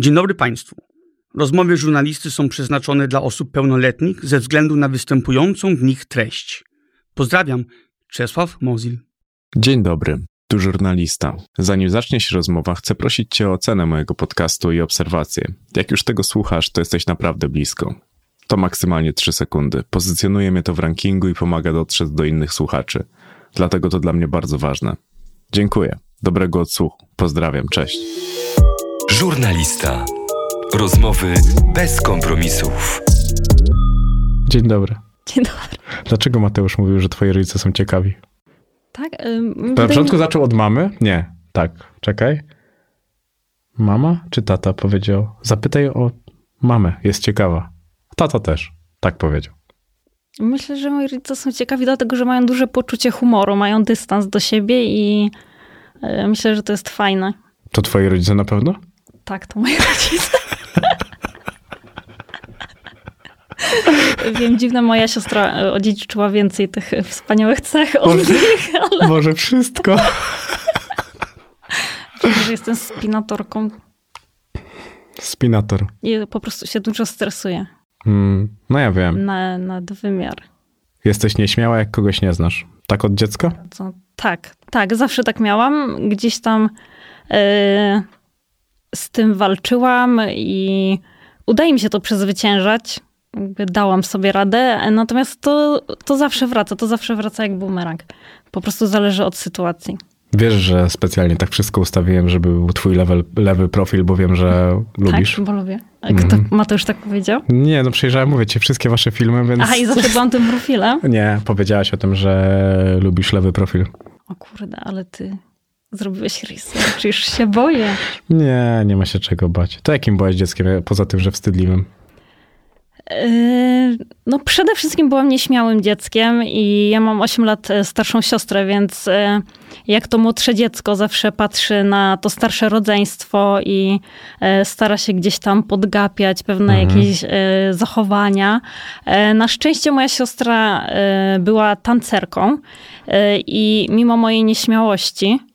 Dzień dobry Państwu. Rozmowy żurnalisty są przeznaczone dla osób pełnoletnich ze względu na występującą w nich treść. Pozdrawiam, Czesław Mozil. Dzień dobry, tu żurnalista. Zanim zacznie się rozmowa, chcę prosić Cię o ocenę mojego podcastu i obserwację. Jak już tego słuchasz, to jesteś naprawdę blisko. To maksymalnie 3 sekundy. Pozycjonuje mnie to w rankingu i pomaga dotrzeć do innych słuchaczy. Dlatego to dla mnie bardzo ważne. Dziękuję. Dobrego odsłuchu. Pozdrawiam. Cześć. Żurnalista. Rozmowy bez kompromisów. Dzień dobry. Dzień dobry. Dlaczego Mateusz mówił, że twoi rodzice są ciekawi? Tak? Na początku zaczął od mamy? Nie. Tak. Czekaj. Mama czy tata powiedział? Zapytaj o mamę. Jest ciekawa. Tata też. Tak powiedział. Myślę, że moi rodzice są ciekawi, dlatego że mają duże poczucie humoru, mają dystans do siebie i e, myślę, że to jest fajne. To twoi rodzice na pewno? Tak, to moi rodzice. Wiem, dziwne, moja siostra e, odziedziczyła więcej tych wspaniałych cech od Może- nich, ale Może wszystko. że jestem spinatorką Spinator. i po prostu się dużo stresuję Mm, no ja wiem. na nadwymiar. Jesteś nieśmiała, jak kogoś nie znasz. Tak od dziecka? To, tak, tak, zawsze tak miałam. Gdzieś tam e, z tym walczyłam i udaje mi się to przezwyciężać. Dałam sobie radę, natomiast to, to zawsze wraca, to zawsze wraca jak bumerang. Po prostu zależy od sytuacji. Wiesz, że specjalnie tak wszystko ustawiłem, żeby był twój level, lewy profil, bo wiem, że lubisz. Tak, bo lubię. A Kto, Mhm. Mateusz tak powiedział? Nie, no przejrzałem, mówię ci, wszystkie wasze filmy, więc... Aha, i zawsze byłam tym profilem? Nie, powiedziałaś o tym, że lubisz lewy profil. O kurde, ale ty zrobiłeś research, już się boję. Nie, nie ma się czego bać. To jakim byłaś dzieckiem, poza tym, że wstydliwym? Yy, No przede wszystkim byłam nieśmiałym dzieckiem i ja mam 8 lat e, starszą siostrę, więc e, jak to młodsze dziecko zawsze patrzy na to starsze rodzeństwo i e, stara się gdzieś tam podgapiać pewne Mhm. jakieś e, zachowania. E, Na szczęście moja siostra e, była tancerką e, i mimo mojej nieśmiałości e,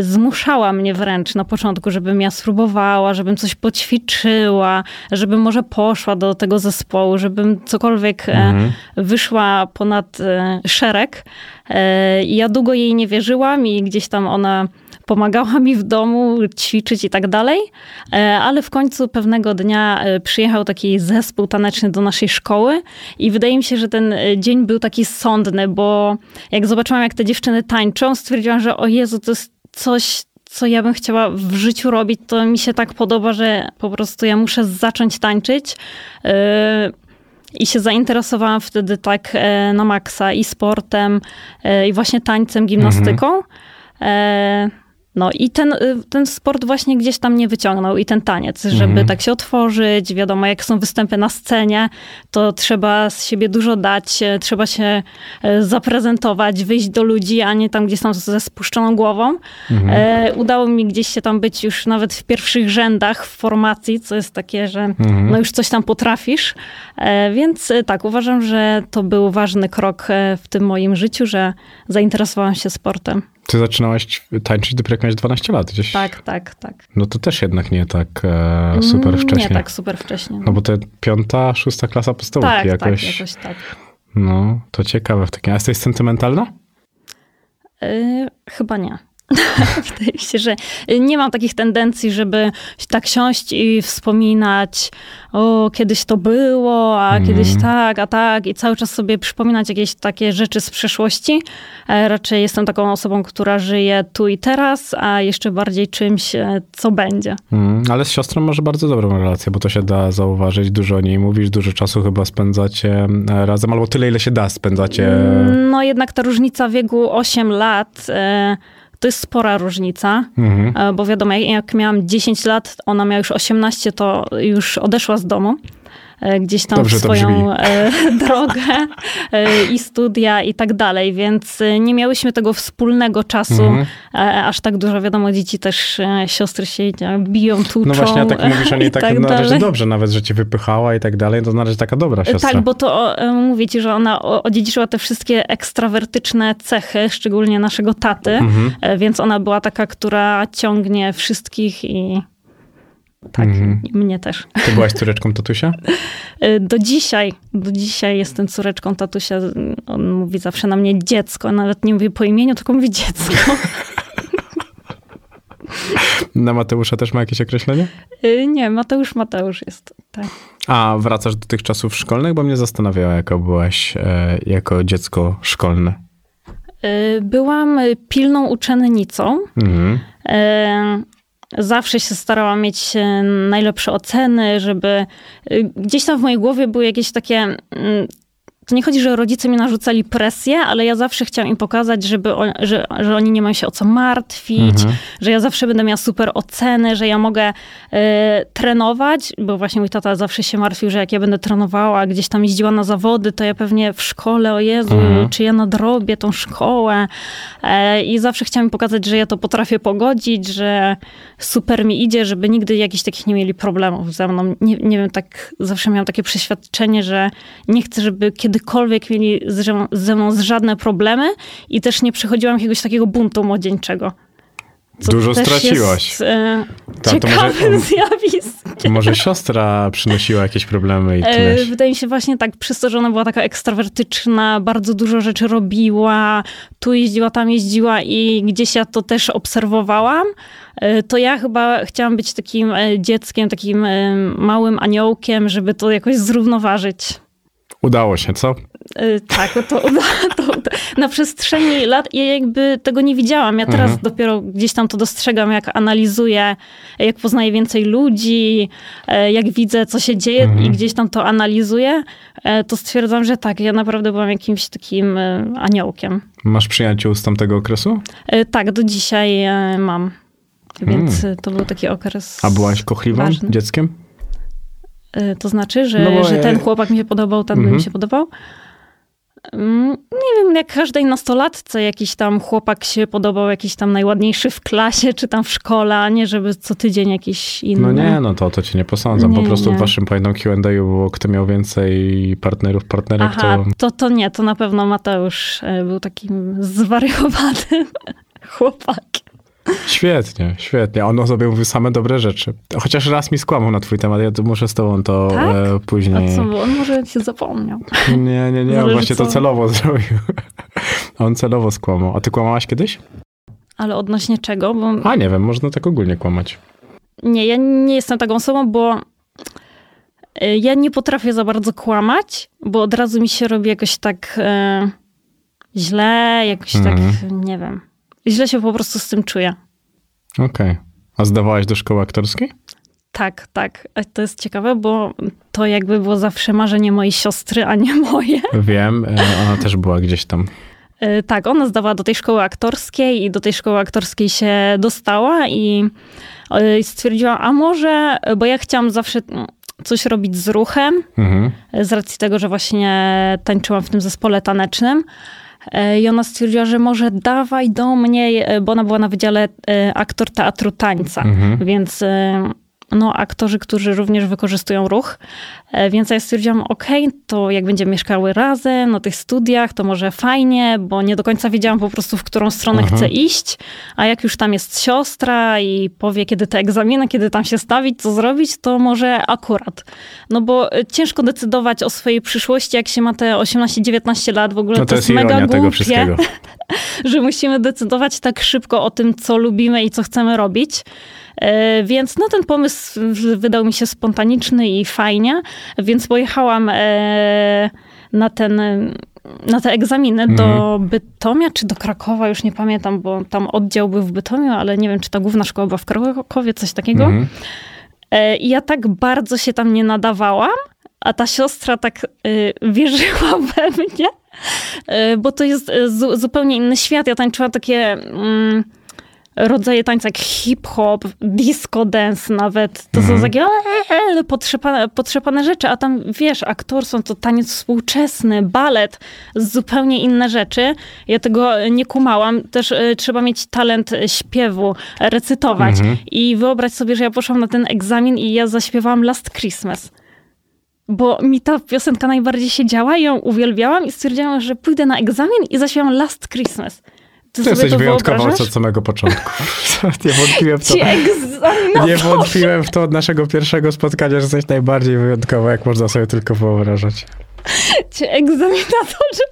zmuszała mnie wręcz na początku, żebym ja spróbowała, żebym coś poćwiczyła, żebym może poszła do tego zespołu, żebym cokolwiek e, Mhm. wyszła ponad e, szereg. E, I ja długo jej nie wierzyłam i gdzieś tam ona pomagała mi w domu ćwiczyć i tak dalej, E, ale w końcu pewnego dnia e, przyjechał taki zespół taneczny do naszej szkoły i wydaje mi się, że ten e, dzień był taki sądny, bo jak zobaczyłam, jak te dziewczyny tańczą, stwierdziłam, że o Jezu, to jest coś, co ja bym chciała w życiu robić, to mi się tak podoba, że po prostu ja muszę zacząć tańczyć. I się zainteresowałam wtedy tak e, na maksa i sportem, e, i właśnie tańcem, gimnastyką. E, No i ten, y, ten sport właśnie gdzieś tam mnie wyciągnął i ten taniec, żeby Mhm. tak się otworzyć. Wiadomo, jak są występy na scenie, to trzeba z siebie dużo dać, e, trzeba się e, zaprezentować, wyjść do ludzi, a nie tam, gdzie są ze spuszczoną głową. Mhm. E, udało mi gdzieś się tam być już nawet w pierwszych rzędach w formacji, co jest takie, że Mhm. no już coś tam potrafisz. E, Więc e, tak, uważam, że to był ważny krok w tym moim życiu, że zainteresowałam się sportem. Ty zaczynałaś tańczyć dopiero jak miałeś 12 lat gdzieś. Tak, tak, tak. No to też jednak nie tak e, super Mm, wcześnie. Nie tak super wcześnie. No bo to piąta, szósta klasa podstawówki tak, jakoś. tak, jakoś tak. No, to ciekawe w takim. A jesteś sentymentalna? Yy, chyba nie. Wydaje mi się, że nie mam takich tendencji, żeby tak siąść i wspominać, o, kiedyś to było, a Mhm. kiedyś tak, a tak, i cały czas sobie przypominać jakieś takie rzeczy z przeszłości. E, Raczej jestem taką osobą, która żyje tu i teraz, a jeszcze bardziej czymś, e, co będzie. Mm, ale z siostrą masz bardzo dobrą relację, bo to się da zauważyć. Dużo o niej mówisz, dużo czasu chyba spędzacie e, razem, albo tyle, ile się da spędzacie. No jednak ta różnica wieku 8 lat e, to jest spora różnica. Mhm. E, Bo wiadomo, jak- jak miałam 10 lat, ona miała już 18, to już odeszła z domu. E, Gdzieś tam Dobrze swoją e, drogę e, i studia i tak dalej, więc nie miałyśmy tego wspólnego czasu Mhm. aż tak dużo. Wiadomo, dzieci też, siostry się biją, tłuczą No właśnie, a tak mówisz o niej tak, tak na razie dobrze, nawet, że cię wypychała i tak dalej, to na razie taka dobra siostra. Tak, bo to mówię ci, że ona odziedziczyła te wszystkie ekstrawertyczne cechy, szczególnie naszego taty, Mhm. więc ona była taka, która ciągnie wszystkich i Tak, i mnie też. Ty byłaś córeczką tatusia? Y, Do dzisiaj, do dzisiaj jestem córeczką tatusia. On mówi zawsze na mnie dziecko, nawet nie mówi po imieniu, tylko mówi dziecko. Na Mateusza też ma jakieś określenie? Y, Nie, Mateusz Mateusz jest. Tak. A wracasz do tych czasów szkolnych? Bo mnie zastanawiało, jaka byłaś e, jako dziecko szkolne. Y, Byłam pilną uczennicą. Mhm. E, Zawsze się starałam mieć e, najlepsze oceny, żeby e, gdzieś tam w mojej głowie były jakieś takie. To nie chodzi, że rodzice mi narzucali presję, ale ja zawsze chciałam im pokazać, żeby on, że, że oni nie mają się o co martwić, Mhm. że ja zawsze będę miała super oceny, że ja mogę e, trenować, bo właśnie mój tata zawsze się martwił, że jak ja będę trenowała, gdzieś tam jeździła na zawody, to ja pewnie w szkole, o Jezu, Mhm. czy ja nadrobię tą szkołę. E, I zawsze chciałam im pokazać, że ja to potrafię pogodzić, że super mi idzie, żeby nigdy jakichś takich nie mieli problemów ze mną. Nie, nie wiem, tak zawsze miałam takie przeświadczenie, że nie chcę, żeby kiedykolwiek mieli ze, ze mną żadne problemy i też nie przechodziłam jakiegoś takiego buntu młodzieńczego. Co Dużo straciłaś. Jest, e, to ciekawym może- zjawiskiem. Może siostra przynosiła jakieś problemy i E. Wydaje mi się właśnie tak, przez to, że ona była taka ekstrawertyczna, bardzo dużo rzeczy robiła, tu jeździła, tam jeździła i gdzieś ja to też obserwowałam, e, to ja chyba chciałam być takim e, dzieckiem, takim e, małym aniołkiem, żeby to jakoś zrównoważyć. Udało się, co? E, Tak, to, to, to na przestrzeni lat ja jakby tego nie widziałam. Ja teraz Mhm. dopiero gdzieś tam to dostrzegam, jak analizuję, jak poznaję więcej ludzi, e, jak widzę, co się dzieje Mhm. i gdzieś tam to analizuję, e, to stwierdzam, że tak, ja naprawdę byłam jakimś takim e, aniołkiem. Masz przyjaciół z tamtego okresu? E, Tak, do dzisiaj mam. Więc e, to był taki okres. Hmm. A byłaś kochliwym ważny. dzieckiem? E, To znaczy, że, No że ten chłopak mi się podobał, ten by Mhm. mi się podobał. Mm, Nie wiem, jak każdej nastolatce jakiś tam chłopak się podobał, jakiś tam najładniejszy w klasie, czy tam w szkole, a nie żeby co tydzień jakiś inny. No nie, no to, to cię nie posądzam. po Nie, prostu nie. w waszym pamiętam Q&A było, kto miał więcej partnerów, partnerek, Aha, to... to, to nie, to na pewno Mateusz e, był takim zwariowanym chłopakiem. Świetnie, świetnie. On o sobie mówił same dobre rzeczy. Chociaż raz mi skłamał na twój temat, ja muszę z tobą to Tak? e, później... A co, bo on może się zapomniał. Nie, nie, nie, on właśnie to co. celowo zrobił. On celowo skłamał. A ty kłamałaś kiedyś? Ale odnośnie czego? Bo A nie wiem, można tak ogólnie kłamać. Nie, ja nie jestem taką osobą, bo y, ja nie potrafię za bardzo kłamać, bo od razu mi się robi jakoś tak e, źle, jakoś Mhm. tak, nie wiem. Źle się po prostu z tym czuję. Okej. A zdawałaś do szkoły aktorskiej? Tak, tak. To jest ciekawe, bo to jakby było zawsze marzenie mojej siostry, a nie moje. Wiem, e, ona też była gdzieś tam. E, Tak, ona zdawała do tej szkoły aktorskiej i do tej szkoły aktorskiej się dostała i e, stwierdziła, a może, bo ja chciałam zawsze coś robić z ruchem, Mhm. z racji tego, że właśnie tańczyłam w tym zespole tanecznym. I ona stwierdziła, że może dawaj do mnie, e, bo ona była na wydziale e, aktor teatru tańca, Mhm. więc e, no, aktorzy, którzy również wykorzystują ruch. E, Więc ja stwierdziłam, okej, to jak będziemy mieszkały razem na tych studiach, to może fajnie, bo nie do końca wiedziałam po prostu, w którą stronę Mhm. chcę iść. A jak już tam jest siostra i powie, kiedy te egzaminy, kiedy tam się stawić, co zrobić, to może akurat. No bo e, ciężko decydować o swojej przyszłości, jak się ma te 18-19 lat. W ogóle No to, to jest jest mega głupie że musimy decydować tak szybko o tym, co lubimy i co chcemy robić. E, Więc no, ten pomysł wydał mi się spontaniczny i fajnie, więc pojechałam e, na ten na te egzaminy do Bytomia czy do Krakowa, już nie pamiętam, bo tam oddział był w Bytomiu, ale nie wiem, czy ta główna szkoła była w Krakowie, coś takiego. Mhm. E, I ja tak bardzo się tam nie nadawałam, a ta siostra tak wierzyła we mnie, bo to jest zu, zupełnie inny świat. Ja tańczyłam takie mm, rodzaje tańca jak hip-hop, disco dance nawet. To Mhm. są takie e, potrzepane, potrzepane rzeczy, a tam wiesz, aktorstwo to taniec współczesny, balet, zupełnie inne rzeczy. Ja tego nie kumałam. Też y, trzeba mieć talent y, śpiewu, recytować. Mhm. I wyobraź sobie, że ja poszłam na ten egzamin i ja zaśpiewałam Last Christmas. Bo mi ta piosenka najbardziej się działa i ją uwielbiałam i stwierdziłam, że pójdę na egzamin i zaśpiewam Last Christmas. Ty, Ty jesteś wyjątkowa od samego początku. nie wątpiłem w to. Nie wątpiłem w to od naszego pierwszego spotkania, że jesteś najbardziej wyjątkowa, jak można sobie tylko wyobrażać. Ci egzaminatorzy.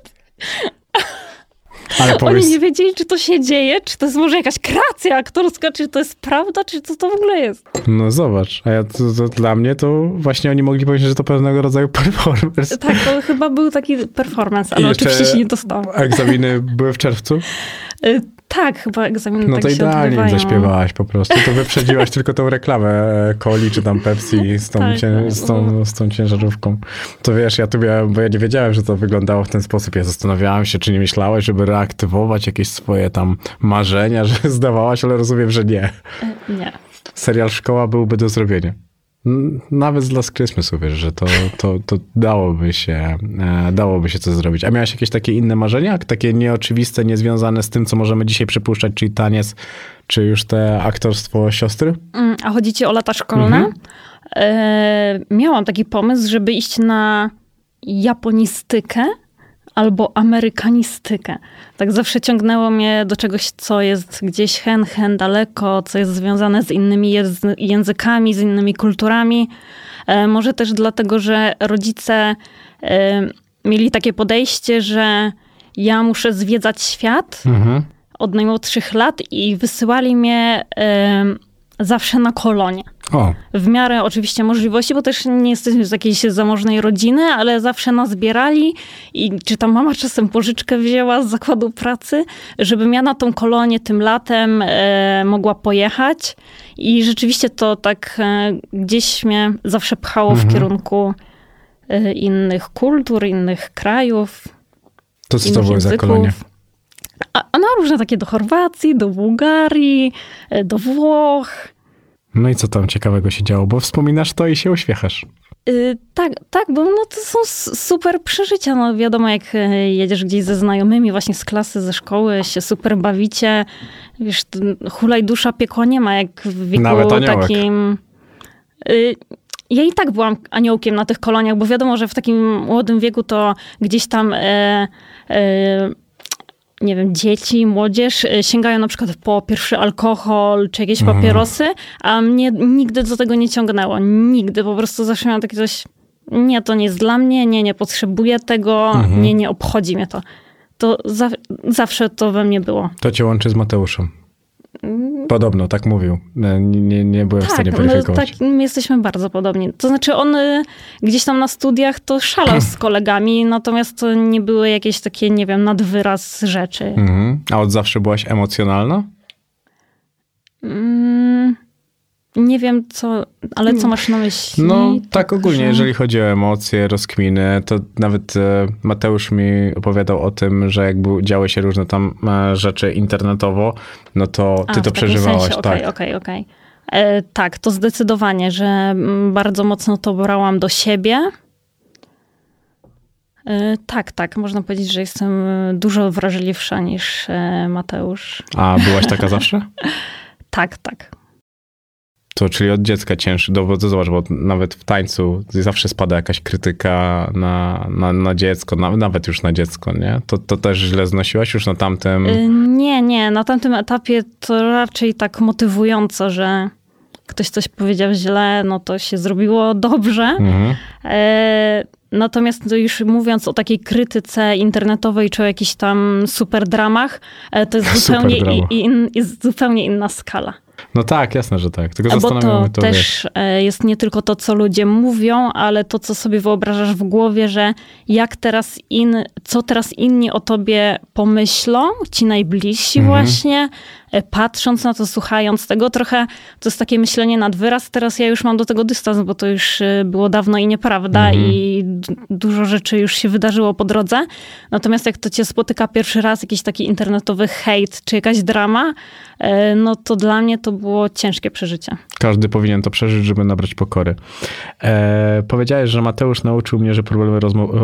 Ale Oni powiedz, nie wiedzieli, czy to się dzieje, czy to jest może jakaś kreacja aktorska, czy to jest prawda, czy co to w ogóle jest. no zobacz, a ja, to, to dla mnie to właśnie oni mogli powiedzieć, że to pewnego rodzaju performance. Tak, to chyba był taki performance, ale I oczywiście się nie dostałam. Egzaminy były w czerwcu? Y, Tak, chyba egzaminy No tak to się idealnie odbywają. zaśpiewałaś po prostu. To wyprzedziłaś tylko tą reklamę e, Coli czy tam Pepsi z tą, Tak, cię, tak. z, tą, z tą ciężarówką. To wiesz, ja tu miałem, bo ja nie wiedziałem, że to wyglądało w ten sposób. Ja zastanawiałem się, czy nie myślałaś, żeby reaktywować jakieś swoje tam marzenia, że zdawałaś, ale rozumiem, że nie. Y, Nie. Serial Szkoła byłby do zrobienia. Nawet z Last Christmasu, wiesz, że to, to, to dałoby, się, e, dałoby się coś zrobić. A miałeś jakieś takie inne marzenia? Takie nieoczywiste, niezwiązane z tym, co możemy dzisiaj przypuszczać, czyli taniec, czy już te aktorstwo siostry? Mm, A chodzi ci o lata szkolne? Mhm. E, miałam taki pomysł, żeby iść na japonistykę albo amerykanistykę. Tak zawsze ciągnęło mnie do czegoś, co jest gdzieś hen, hen daleko, co jest związane z innymi językami, z innymi kulturami. E, może też dlatego, że rodzice e, mieli takie podejście, że ja muszę zwiedzać świat, Mhm. od najmłodszych lat i wysyłali mnie em, zawsze na kolonie. O, W miarę oczywiście możliwości, bo też nie jesteśmy z jakiejś zamożnej rodziny, ale zawsze nas zbierali i czy tam mama czasem pożyczkę wzięła z zakładu pracy, żebym ja na tą kolonię tym latem e, mogła pojechać. I rzeczywiście to tak e, gdzieś mnie zawsze pchało w kierunku e, innych kultur, innych krajów. to co to były za kolonie? Na różne takie do Chorwacji, do Bułgarii, e, do Włoch. No i co tam ciekawego się działo? Bo wspominasz to i się uśmiechasz. Y, tak, tak, bo no to są super przeżycia. No wiadomo, jak e, jedziesz gdzieś ze znajomymi właśnie z klasy, ze szkoły, się super bawicie. Wiesz, hulaj dusza, piekła nie ma, jak w wieku Nawet aniołek. takim... Y, ja i tak byłam aniołkiem na tych koloniach, bo wiadomo, że w takim młodym wieku to gdzieś tam... E, nie wiem, dzieci, młodzież e, sięgają na przykład po pierwszy alkohol czy jakieś Mhm. papierosy, a mnie nigdy do tego nie ciągnęło. Nigdy. Po prostu zawsze miałam takie coś, nie, to nie jest dla mnie, nie, nie potrzebuję tego, Mhm. nie, nie obchodzi mnie to. To za, zawsze to we mnie było. To cię łączy z Mateuszem. Podobno, tak mówił. Nie, nie, nie byłem w stanie Tak, my, weryfikować. tak, my jesteśmy bardzo podobni. To znaczy on y, gdzieś tam na studiach to szalał z kolegami, natomiast to nie były jakieś takie, nie wiem, nadwyraz rzeczy. Mhm. A od zawsze byłaś emocjonalna? Mm, nie wiem co, ale co masz na myśli? No, tak ogólnie, że- jeżeli chodzi o emocje, rozkminy, to nawet e, Mateusz mi opowiadał o tym, że jakby działy się różne tam e, rzeczy internetowo, no to A, ty w to przeżywałaś, tak. Okej, okej, okej. E, Tak, to zdecydowanie, że mm, bardzo mocno to brałam do siebie. E, Tak, tak, można powiedzieć, że jestem dużo wrażliwsza niż e, Mateusz. A byłaś taka zawsze? Tak, tak. To czyli od dziecka cięższy, bo to zobacz, bo nawet w tańcu zawsze spada jakaś krytyka na, na, na dziecko, na, nawet już na dziecko, nie? To, to też źle znosiłaś już na tamtym... E, Nie, nie, na tamtym etapie to raczej tak motywująco, że ktoś coś powiedział źle, no to się zrobiło dobrze. Mhm. E, Natomiast to już mówiąc o takiej krytyce internetowej czy o jakichś tam super dramach, e, to jest zupełnie, drama. i, in, jest zupełnie inna skala. No tak, jasne, że tak. Tylko Bo zastanawiam to, to, wiesz, też e, jest nie tylko to, co ludzie mówią, ale to, co sobie wyobrażasz w głowie, że jak teraz in, co teraz inni o tobie pomyślą, ci najbliżsi Mhm. właśnie, e, patrząc na to, słuchając tego, trochę to jest takie myślenie nad wyraz. Teraz ja już mam do tego dystans, bo to już e, było dawno i nieprawda Mhm. i dużo rzeczy już się wydarzyło po drodze. Natomiast jak to cię spotyka pierwszy raz, jakiś taki internetowy hejt czy jakaś drama, no to dla mnie to było ciężkie przeżycie. Każdy powinien to przeżyć, żeby nabrać pokory. E, powiedziałeś, że Mateusz nauczył mnie, że problemy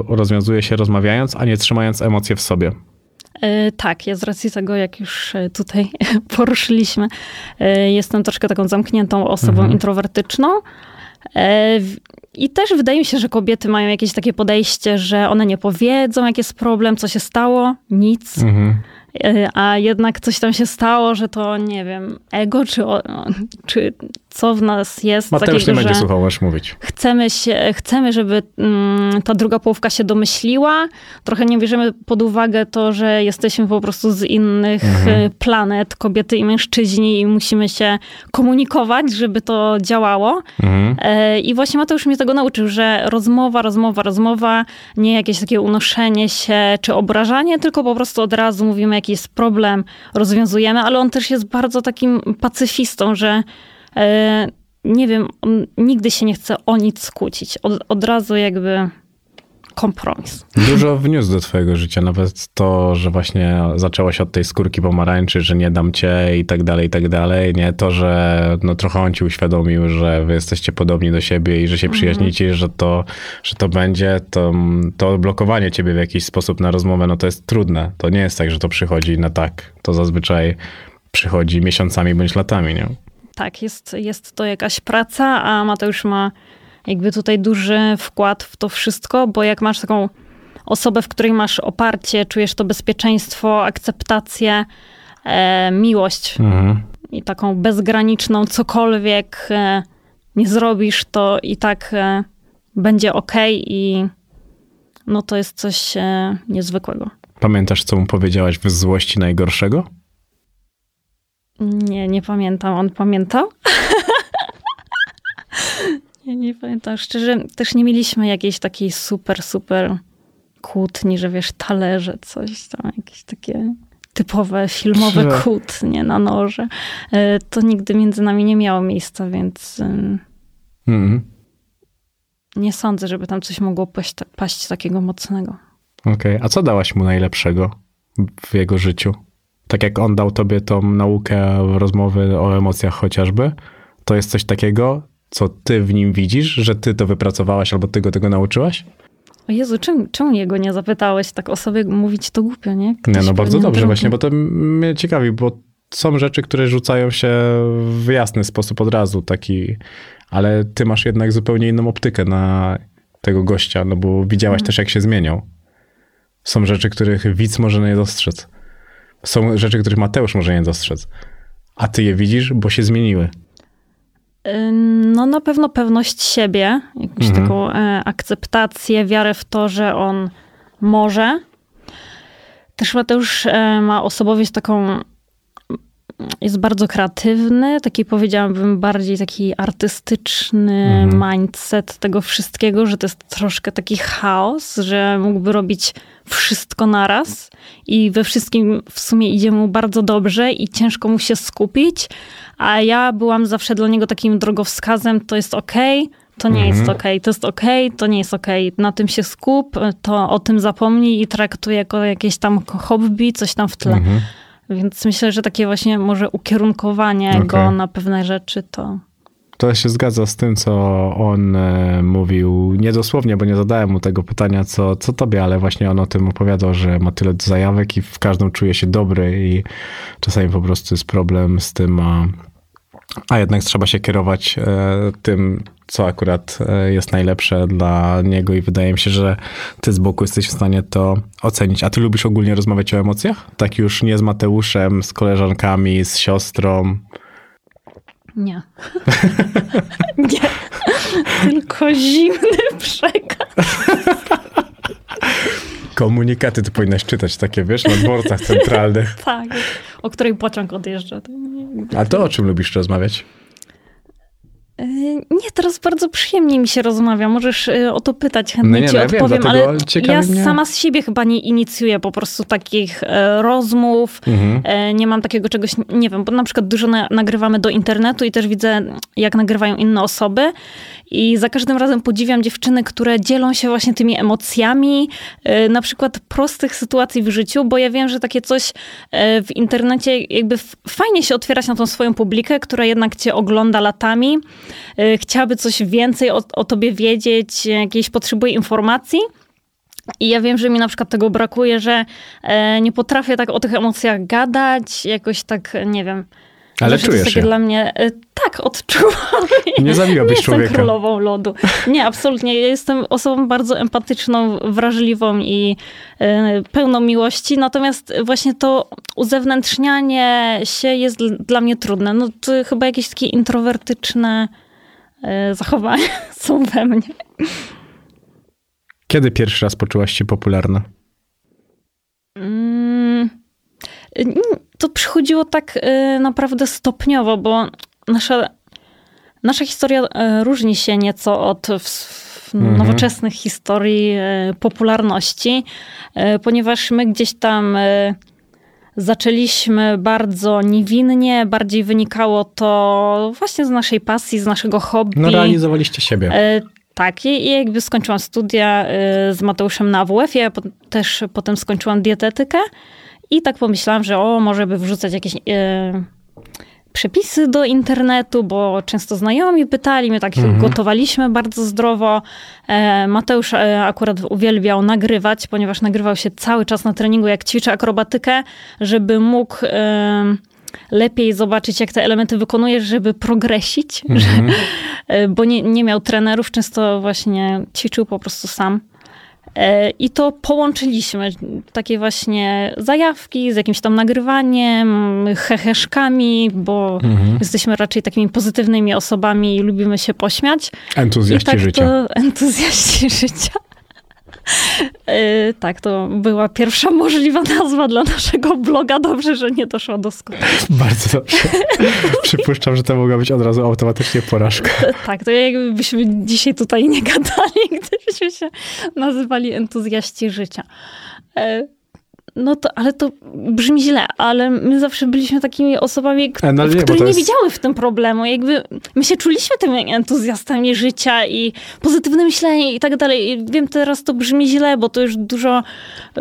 rozwiązuje się rozmawiając, a nie trzymając emocje w sobie. E, Tak, ja z racji tego, jak już e, tutaj poruszyliśmy, e, jestem troszkę taką zamkniętą osobą Mhm. introwertyczną. I też wydaje mi się, że kobiety mają jakieś takie podejście, że one nie powiedzą, jaki jest problem, co się stało, nic. Mhm. A jednak coś tam się stało, że to nie wiem, ego, czy, czy co w nas jest. Mateusz takiego, nie będzie słuchał, możesz mówić. Chcemy, się, chcemy żeby mm, ta druga połówka się domyśliła. Trochę nie bierzemy pod uwagę to, że jesteśmy po prostu z innych mhm. E, planet, kobiety i mężczyźni i musimy się komunikować, żeby to działało. Mhm. E, I właśnie Mateusz mnie tego nauczył, że rozmowa, rozmowa, rozmowa, nie jakieś takie unoszenie się czy obrażanie, tylko po prostu od razu mówimy, jaki jest problem, rozwiązujemy, ale on też jest bardzo takim pacyfistą, że e, nie wiem, on nigdy się nie chce o nic skłócić. Od, od razu jakby kompromis. Dużo wniósł do twojego życia, nawet to, że właśnie zaczęłaś od tej skórki pomarańczy, że nie dam cię i tak dalej, i tak dalej. Nie to, że no trochę on ci uświadomił, że wy jesteście podobni do siebie i że się mhm. przyjaźnicie, że to, że to będzie, to, to blokowanie ciebie w jakiś sposób na rozmowę, no to jest trudne. To nie jest tak, że to przychodzi na tak. To zazwyczaj przychodzi miesiącami bądź latami, nie? Tak, jest, jest to jakaś praca, a Mateusz ma jakby tutaj duży wkład w to wszystko, bo jak masz taką osobę, w której masz oparcie, czujesz to bezpieczeństwo, akceptację, e, miłość mhm. i taką bezgraniczną, cokolwiek e, nie zrobisz, to i tak e, będzie ok i no to jest coś e, niezwykłego. Pamiętasz, co mu powiedziałaś w złości najgorszego? Nie, nie pamiętam. On pamiętał? Ja nie pamiętam. Szczerze, też nie mieliśmy jakiejś takiej super, super kłótni, że wiesz, talerze, coś tam, jakieś takie typowe filmowe że... kłótnie na noże. E, to nigdy między nami nie miało miejsca, więc mm. nie sądzę, żeby tam coś mogło paść, paść takiego mocnego. Okej, okay. a co dałaś mu najlepszego w jego życiu? Tak jak on dał tobie tą naukę rozmowy o emocjach chociażby, to jest coś takiego, co ty w nim widzisz, że ty to wypracowałaś albo ty go tego nauczyłaś? O Jezu, czemu, czemu jego nie zapytałeś? Tak o sobie mówić to głupio, nie? Ktoś nie, no bardzo dobrze drugi. właśnie, bo to mnie ciekawi, bo są rzeczy, które rzucają się w jasny sposób od razu, taki, ale ty masz jednak zupełnie inną optykę na tego gościa, no bo widziałaś hmm. też, jak się zmieniał. Są rzeczy, których widz może nie dostrzec. Są rzeczy, których Mateusz może nie dostrzec. A ty je widzisz, bo się zmieniły. No na pewno pewność siebie, jakąś mhm. taką e, akceptację, wiarę w to, że on może. Też Mateusz e, ma osobowość taką, jest bardzo kreatywny, taki powiedziałabym bardziej taki artystyczny mhm. mindset tego wszystkiego, że to jest troszkę taki chaos, że mógłby robić wszystko naraz i we wszystkim w sumie idzie mu bardzo dobrze i ciężko mu się skupić, a ja byłam zawsze dla niego takim drogowskazem, to jest okej, okay, to nie mhm. jest okej, okay, to jest okej, okay, to nie jest okej. Na tym się skup, to o tym zapomnij i traktuj jako jakieś tam hobby, coś tam w tle. Mhm. Więc myślę, że takie właśnie może ukierunkowanie go na pewne rzeczy to to się zgadza z tym, co on e, mówił, nie dosłownie, bo nie zadałem mu tego pytania, co, co tobie, ale właśnie on o tym opowiadał, że ma tyle zajawek i w każdą czuje się dobry i czasami po prostu jest problem z tym, a, a jednak trzeba się kierować e, tym, co akurat e, jest najlepsze dla niego i wydaje mi się, że ty z boku jesteś w stanie to ocenić. A ty lubisz ogólnie rozmawiać o emocjach? Tak już nie z Mateuszem, z koleżankami, z siostrą? Nie. nie. Tylko zimny przekaz. Komunikaty ty powinnaś czytać takie, wiesz, na dworcach centralnych. tak, o której pociąg odjeżdża. A to o czym lubisz rozmawiać? Yy, nie, teraz bardzo przyjemnie mi się rozmawia. Możesz yy, o to pytać, chętnie no nie, ci no, odpowiem, wiem, ale ja mnie... sama z siebie chyba nie inicjuję po prostu takich e, rozmów. Mhm. E, nie mam takiego czegoś, nie wiem, bo na przykład dużo na, nagrywamy do internetu i też widzę, jak nagrywają inne osoby i za każdym razem podziwiam dziewczyny, które dzielą się właśnie tymi emocjami, e, na przykład prostych sytuacji w życiu, bo ja wiem, że takie coś w internecie jakby fajnie się otwierać na tą swoją publikę, która jednak cię ogląda latami chciałaby coś więcej o, o tobie wiedzieć, jakieś potrzebuje informacji. I ja wiem, że mi na przykład tego brakuje, że e, nie potrafię tak o tych emocjach gadać, jakoś tak, nie wiem. Ale Zawsze czujesz takie je. dla mnie, e, tak, odczuwam. Nie zabiłabyś Nie jestem człowieka. królową lodu. Nie, absolutnie. Ja jestem osobą bardzo empatyczną, wrażliwą i e, pełną miłości. Natomiast właśnie to uzewnętrznianie się jest dl- dla mnie trudne. No to chyba jakieś takie introwertyczne e, zachowania są we mnie. Kiedy pierwszy raz poczułaś się popularna? Mm, To przychodziło tak e, naprawdę stopniowo, bo nasza, nasza historia e, różni się nieco od Mhm. nowoczesnych historii e, popularności, ponieważ my gdzieś tam zaczęliśmy bardzo niewinnie, bardziej wynikało to właśnie z naszej pasji, z naszego hobby. No realizowaliście siebie. Tak, i, jakby skończyłam studia z Mateuszem na AWF-ie, ja też potem skończyłam dietetykę i tak pomyślałam, że o, może by wrzucać jakieś e, przepisy do internetu, bo często znajomi pytali, my tak gotowaliśmy bardzo zdrowo. E, Mateusz e, akurat uwielbiał nagrywać, ponieważ nagrywał się cały czas na treningu, jak ćwiczy akrobatykę, żeby mógł... Lepiej zobaczyć, jak te elementy wykonujesz, żeby progresić, że, e, bo nie, nie miał trenerów, często właśnie ćwiczył po prostu sam. E, I to połączyliśmy, takie właśnie zajawki z jakimś tam nagrywaniem, heheszkami, bo jesteśmy raczej takimi pozytywnymi osobami i lubimy się pośmiać. Entuzjaści I tak życia. to entuzjaści życia. E, Tak, to była pierwsza możliwa nazwa dla naszego bloga. Dobrze, że nie doszła do skutku. Bardzo dobrze. Przypuszczam, że to mogła być od razu automatycznie porażka. Tak, to jakbyśmy dzisiaj tutaj nie gadali, gdybyśmy się nazywali entuzjaści życia. No to, ale to brzmi źle, ale my zawsze byliśmy takimi osobami, k- E, no nie, które nie jest- widziały w tym problemu. Jakby my się czuliśmy tymi entuzjastami życia i pozytywne myślenie i tak dalej. I wiem, teraz to brzmi źle, bo to już dużo y,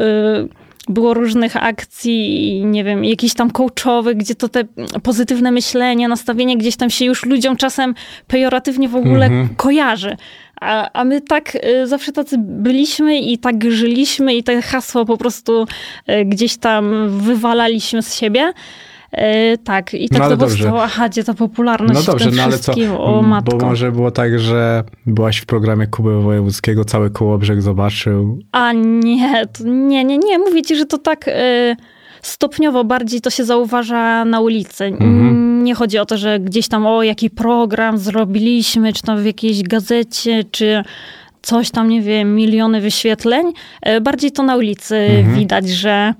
było różnych akcji i nie wiem, jakichś tam coachowych, gdzie to te pozytywne myślenie, nastawienie gdzieś tam się już ludziom czasem pejoratywnie w ogóle Mhm. kojarzy. A, a my tak y, zawsze tacy byliśmy i tak żyliśmy i te hasło po prostu y, gdzieś tam wywalaliśmy z siebie. Y, tak, i tak No to dobrze. powstało. Aha, gdzie ta popularność No dobrze, no ale co? o matko. Bo może było tak, że byłaś w programie Kuby Wojewódzkiego, cały Kołobrzeg zobaczył. A nie, to nie, nie, nie. Mówię ci, że to tak y, stopniowo bardziej to się zauważa na ulicy. Mhm. Nie chodzi o to, że gdzieś tam o jaki program zrobiliśmy, czy tam w jakiejś gazecie, czy coś tam, nie wiem, miliony wyświetleń. Y, Bardziej to na ulicy Mhm. widać, że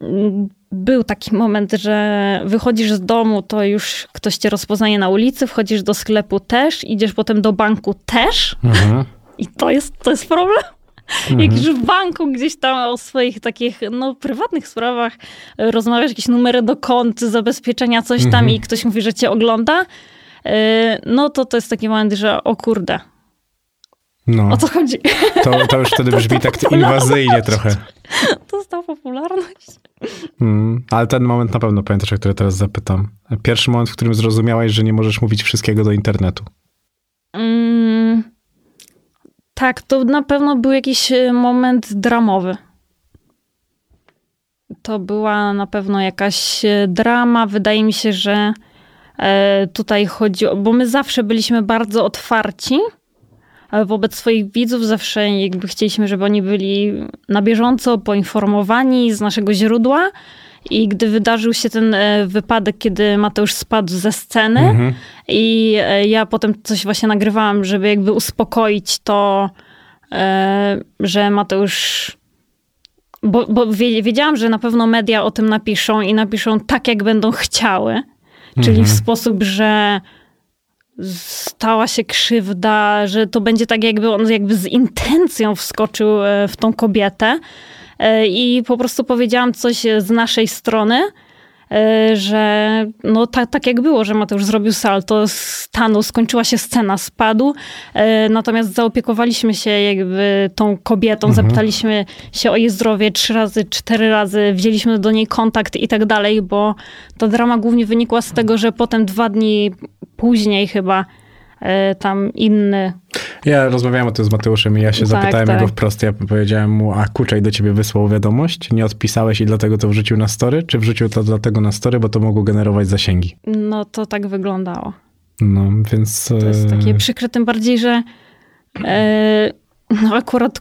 mm, był taki moment, że wychodzisz z domu, to już ktoś cię rozpoznaje na ulicy, wchodzisz do sklepu też, idziesz potem do banku też. Mhm. I to jest, to jest problem. Jak już w banku gdzieś tam o swoich takich no, prywatnych sprawach e, rozmawiasz, jakieś numery do kont, zabezpieczenia, coś tam Mhm. i ktoś mówi, że cię ogląda, e, no to to jest taki moment, że o kurde, No, o co chodzi? to, to już wtedy brzmi tak inwazyjnie trochę. To jest ta popularność. Mm, ale ten moment na pewno pamiętasz, o który teraz zapytam. Pierwszy moment, w którym zrozumiałaś, że nie możesz mówić wszystkiego do internetu. Tak, to na pewno był jakiś e, moment dramowy. To była na pewno jakaś e, drama. Wydaje mi się, że e, tutaj chodzi o. Bo my zawsze byliśmy bardzo otwarci wobec swoich widzów. Zawsze jakby chcieliśmy, żeby oni byli na bieżąco poinformowani z naszego źródła. I gdy wydarzył się ten e, wypadek, kiedy Mateusz spadł ze sceny, Mhm. i e, ja potem coś właśnie nagrywałam, żeby jakby uspokoić to, e, że Mateusz. Bo, bo wie- wiedziałam, że na pewno media o tym napiszą i napiszą tak, jak będą chciały. Czyli w sposób, że stała się krzywda, że to będzie tak, jakby on jakby z intencją wskoczył w tą kobietę. E, I po prostu powiedziałam coś z naszej strony, e, że no tak, tak jak było, że Mateusz zrobił salto, stanął, skończyła się scena, spadł. E, Natomiast zaopiekowaliśmy się jakby tą kobietą, zapytaliśmy się o jej zdrowie trzy razy, cztery razy, wzięliśmy do niej kontakt i tak dalej, bo ta drama głównie wynikła z tego, że potem dwa dni później chyba tam inny Ja rozmawiałem o tym z Mateuszem i ja się Tak, zapytałem tak. jego wprost. Ja powiedziałem mu, a Kuczaj do ciebie wysłał wiadomość, nie odpisałeś i dlatego to wrzucił na story? Czy wrzucił to dlatego na story, bo to mogło generować zasięgi? No to tak wyglądało. No, więc... To jest e, takie przykre, tym bardziej, że e, no akurat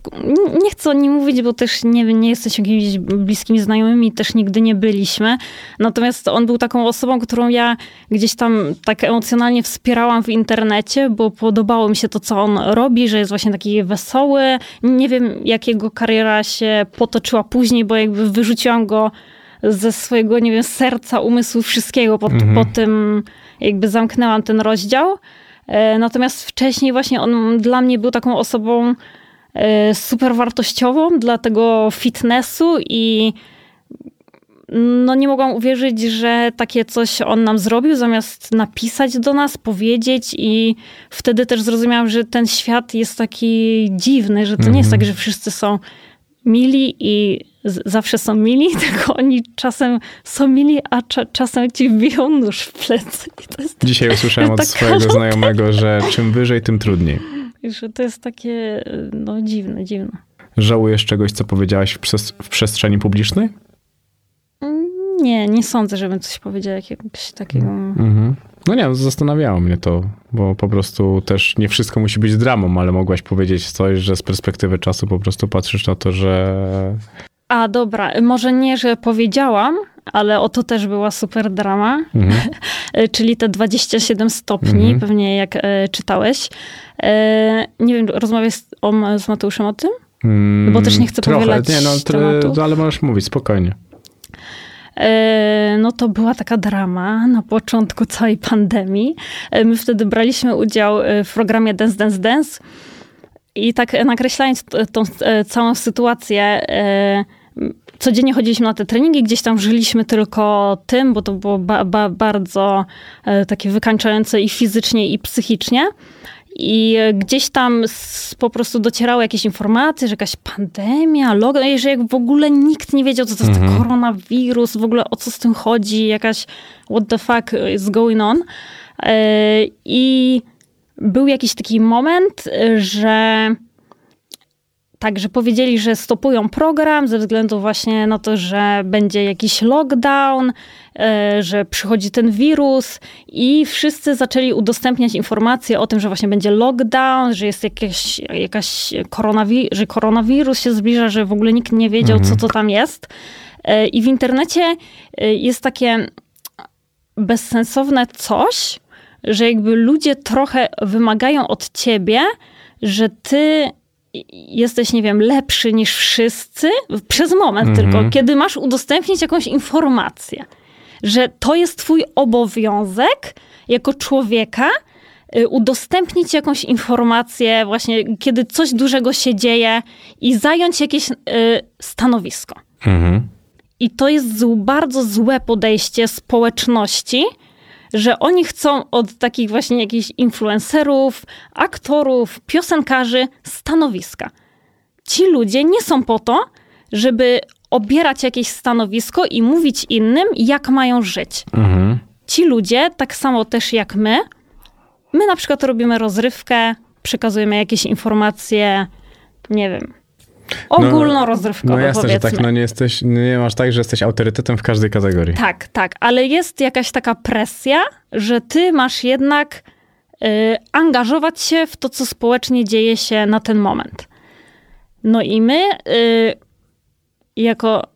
nie chcę o nim mówić, bo też nie, nie jesteśmy jakimiś bliskimi znajomymi, też nigdy nie byliśmy. Natomiast on był taką osobą, którą ja gdzieś tam tak emocjonalnie wspierałam w internecie, bo podobało mi się to, co on robi, że jest właśnie taki wesoły. Nie wiem, jak jego kariera się potoczyła później, bo jakby wyrzuciłam go ze swojego, nie wiem, serca, umysłu, wszystkiego po, Mhm. po tym, jakby zamknęłam ten rozdział. E, Natomiast wcześniej właśnie on dla mnie był taką osobą e, super wartościową dla tego fitnessu i no nie mogłam uwierzyć, że takie coś on nam zrobił, zamiast napisać do nas, powiedzieć i wtedy też zrozumiałam, że ten świat jest taki dziwny, że to nie jest tak, że wszyscy są mili i zawsze są mili, tylko oni czasem są mili, a cza- czasem ci wbiją nóż w plecy. Dzisiaj usłyszałem od swojego znajomego, że czym wyżej, tym trudniej. Że to jest takie, no dziwne, dziwne. Żałujesz czegoś, co powiedziałaś w, przes- w przestrzeni publicznej? Nie, nie sądzę, żebym coś powiedziała jakiegoś takiego. Mhm. No nie, zastanawiało mnie to, bo po prostu też nie wszystko musi być dramą, ale mogłaś powiedzieć coś, że z perspektywy czasu po prostu patrzysz na to, że A dobra, może nie, że powiedziałam, ale oto też była super drama, Mhm. czyli te 27 stopni, Mhm. pewnie jak e, czytałeś. E, nie wiem, rozmawiałeś z, o, z Mateuszem o tym? Mm, Bo też nie chcę trochę, powielać nie, no, tematu. ale możesz mówić, spokojnie. E, No to była taka drama na początku całej pandemii. E, My wtedy braliśmy udział e, w programie Dance Dance Dance i tak nakreślając tą całą sytuację, codziennie chodziliśmy na te treningi, gdzieś tam żyliśmy tylko tym, bo to było ba- ba- bardzo takie wykańczające i fizycznie, i psychicznie. I e, gdzieś tam po prostu docierały jakieś informacje, że jakaś pandemia, lockdown, że jak w ogóle nikt nie wiedział, co to jest Mhm. koronawirus, w ogóle o co z tym chodzi, jakaś what the fuck is going on. E, I był jakiś taki moment, e, że tak, że powiedzieli, że stopują program ze względu właśnie na to, że będzie jakiś lockdown, e, że przychodzi ten wirus i wszyscy zaczęli udostępniać informacje o tym, że właśnie będzie lockdown, że jest jakieś, jakaś koronawi- że koronawirus się zbliża, że w ogóle nikt nie wiedział, co to tam jest. E, I w internecie e, jest takie bezsensowne coś, że jakby ludzie trochę wymagają od ciebie, że ty jesteś, nie wiem, lepszy niż wszyscy przez moment Mhm. tylko, kiedy masz udostępnić jakąś informację, że to jest twój obowiązek jako człowieka y, udostępnić jakąś informację właśnie, kiedy coś dużego się dzieje i zająć jakieś y, stanowisko. Mhm. I to jest bardzo złe podejście społeczności, że oni chcą od takich właśnie jakichś influencerów, aktorów, piosenkarzy stanowiska. Ci ludzie nie są po to, żeby obierać jakieś stanowisko i mówić innym, jak mają żyć. Mhm. Ci ludzie, tak samo też jak my, my na przykład robimy rozrywkę, przekazujemy jakieś informacje, nie wiem, ogólnorozrywkowe No jasne, że powiedzmy. tak, no nie jesteś, nie masz tak, że jesteś autorytetem w każdej kategorii. Tak, tak, ale jest jakaś taka presja, że ty masz jednak y, angażować się w to, co społecznie dzieje się na ten moment. No i my, y, jako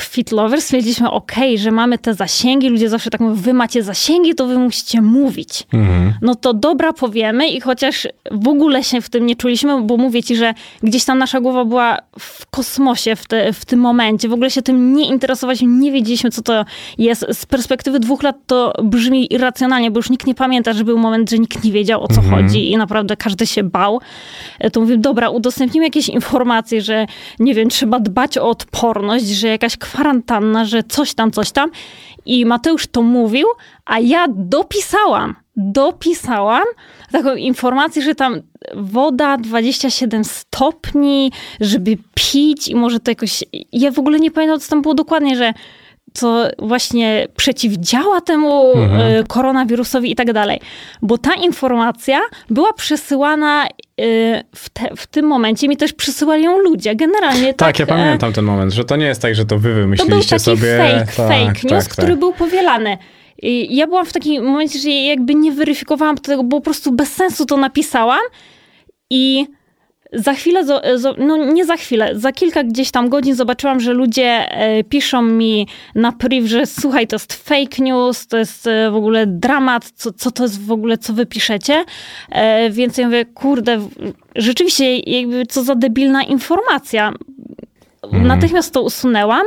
Fit Lovers, stwierdziliśmy, ok, że mamy te zasięgi, ludzie zawsze tak mówią, wy macie zasięgi, to wy musicie mówić. Mhm. No to dobra, powiemy i chociaż w ogóle się w tym nie czuliśmy, bo mówię ci, że gdzieś tam nasza głowa była w kosmosie w, te, w tym momencie, w ogóle się tym nie interesowaliśmy, nie wiedzieliśmy, co to jest. Z perspektywy dwóch lat to brzmi irracjonalnie, bo już nikt nie pamięta, że był moment, że nikt nie wiedział, o co chodzi i naprawdę każdy się bał. E, To mówię, dobra, udostępnimy jakieś informacje, że nie wiem, trzeba dbać o odporność, że jakaś kwarantanna, że coś tam, coś tam. I Mateusz to mówił, a ja dopisałam, dopisałam taką informację, że tam woda 27 stopni, żeby pić i może to jakoś... Ja w ogóle nie pamiętam, co tam było dokładnie, że co właśnie przeciwdziała temu Mhm. e, koronawirusowi i tak dalej. Bo ta informacja była przesyłana e, w, te, w tym momencie, mi też przysyłali ją ludzie. Generalnie tak. Tak, ja e, pamiętam ten moment, że to nie jest tak, że to wy To był wymyśliliście taki sobie. fake, tak, fake news, tak, który tak. był powielany. I ja byłam w takim momencie, że jakby nie weryfikowałam tego, bo po prostu bez sensu to napisałam i za chwilę, no nie za chwilę, za kilka gdzieś tam godzin zobaczyłam, że ludzie e, piszą mi na priv, że słuchaj, to jest fake news, to jest e, w ogóle dramat, co, co to jest w ogóle, co wy piszecie. E, więc ja mówię, kurde, rzeczywiście jakby co za debilna informacja. Natychmiast to usunęłam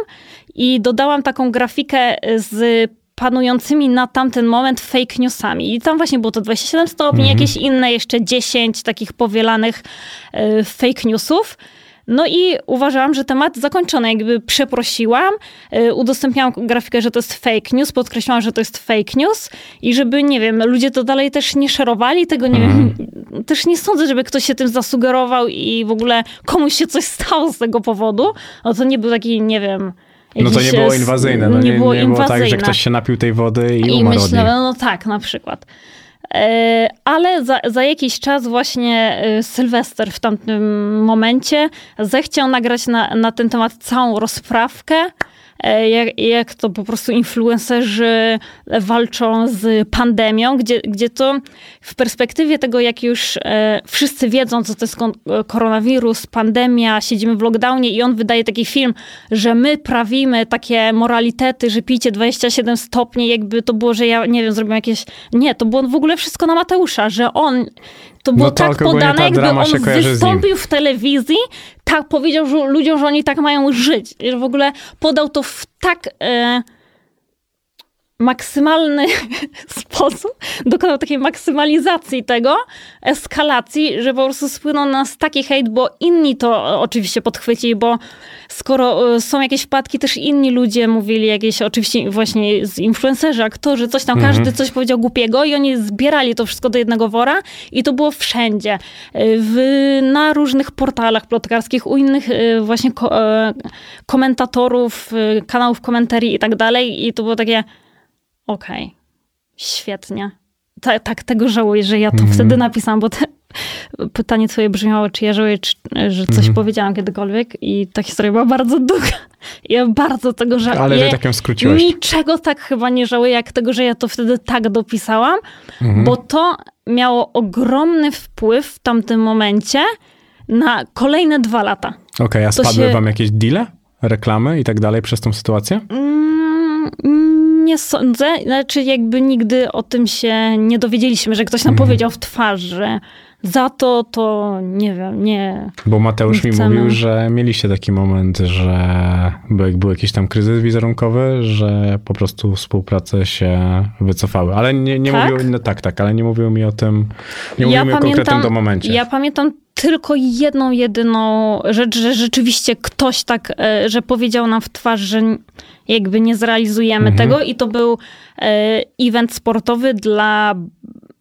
i dodałam taką grafikę z panującymi na tamten moment fake newsami. I tam właśnie było to 27 stopni, jakieś inne jeszcze 10 takich powielanych e, fake newsów. No i uważałam, że temat zakończony. Jakby przeprosiłam, e, udostępniałam grafikę, że to jest fake news, podkreślałam, że to jest fake news i żeby, nie wiem, ludzie to dalej też nie szerowali tego, nie wiem, też nie sądzę, żeby ktoś się tym zasugerował i w ogóle komuś się coś stało z tego powodu. No to nie był taki, nie wiem... No to nie było inwazyjne. No nie, nie, było było inwazyjne. tak, że ktoś się napił tej wody i, I umarł myślę, niej. no tak, na przykład. E, Ale za, za jakiś czas właśnie e, Sylwester w tamtym momencie zechciał nagrać na, na ten temat całą rozprawkę, jak, jak to po prostu influencerzy walczą z pandemią, gdzie, gdzie to w perspektywie tego, jak już e, wszyscy wiedzą, co to jest koronawirus, pandemia, siedzimy w lockdownie i on wydaje taki film, że my prawimy takie moralitety, że pijcie 27 stopni, jakby to było, że ja, nie wiem, zrobiłem jakieś... Nie, to było w ogóle wszystko na Mateusza, że on... To było No to tak podane, jakby on wystąpił w telewizji, tak powiedział że ludziom, że oni tak mają żyć. I że w ogóle podał to w tak... E, maksymalny sposób, dokonał takiej maksymalizacji tego, eskalacji, że po prostu spłynął na nas taki hejt, bo inni to e, oczywiście podchwycili, bo skoro e, są jakieś wpadki, też inni ludzie mówili jakieś, oczywiście właśnie z influencerzy, aktorzy, coś tam, każdy coś powiedział głupiego i oni zbierali to wszystko do jednego wora i to było wszędzie. E, W, na różnych portalach plotkarskich, u innych właśnie ko, komentatorów, kanałów komentarii i tak dalej i to było takie Okej, świetnie. Ta, tak tego żałuję, że ja to Mhm. wtedy napisałam, bo te, pytanie twoje brzmiało, czy ja żałuję, czy, że coś Mhm. powiedziałam kiedykolwiek i ta historia była bardzo długa. Ja bardzo tego żałuję. Ale ty tak ją skróciłeś. Niczego tak chyba nie żałuję, jak tego, że ja to wtedy tak dopisałam, Mhm. bo to miało ogromny wpływ w tamtym momencie na kolejne dwa lata. Okej, a to spadły się- wam jakieś deale, reklamy i tak dalej przez tą sytuację? Mm, Nie sądzę, znaczy jakby nigdy o tym się nie dowiedzieliśmy, że ktoś nam Mhm. powiedział w twarz, że za to to nie wiem, nie. Bo Mateusz Nie mi mówił, że mieliście taki moment, że był, jak był jakiś tam kryzys wizerunkowy, że po prostu współprace się wycofały. Ale nie, nie Tak? mówił, no tak, tak, ale nie mówił mi o tym, nie mówił mi o konkretnym do momencie. ja pamiętam tylko jedną, jedyną rzecz, że rzeczywiście ktoś tak, e, że powiedział nam w twarz, że jakby nie zrealizujemy Mhm. tego i to był e, event sportowy dla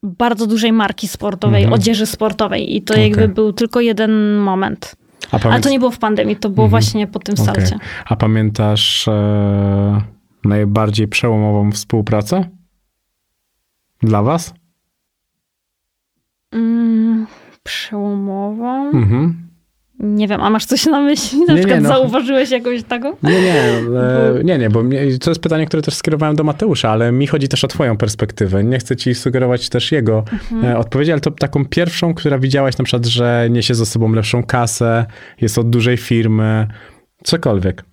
bardzo dużej marki sportowej, Mhm. odzieży sportowej i to Okej. jakby był tylko jeden moment. A, Ale pamięt- to nie było w pandemii, to było Mhm. właśnie po tym Okej. salcie. A pamiętasz e, najbardziej przełomową współpracę? Dla was? Mm, przełomową? Mhm. Nie wiem, a masz coś na myśli? Na Nie, przykład nie, no. zauważyłeś jakąś taką? Nie, nie, e, nie, nie, bo mnie, to jest pytanie, które też skierowałem do Mateusza, ale mi chodzi też o twoją perspektywę. Nie chcę ci sugerować też jego e, odpowiedzi, ale to taką pierwszą, która widziałaś na przykład, że niesie za sobą lepszą kasę, jest od dużej firmy, cokolwiek.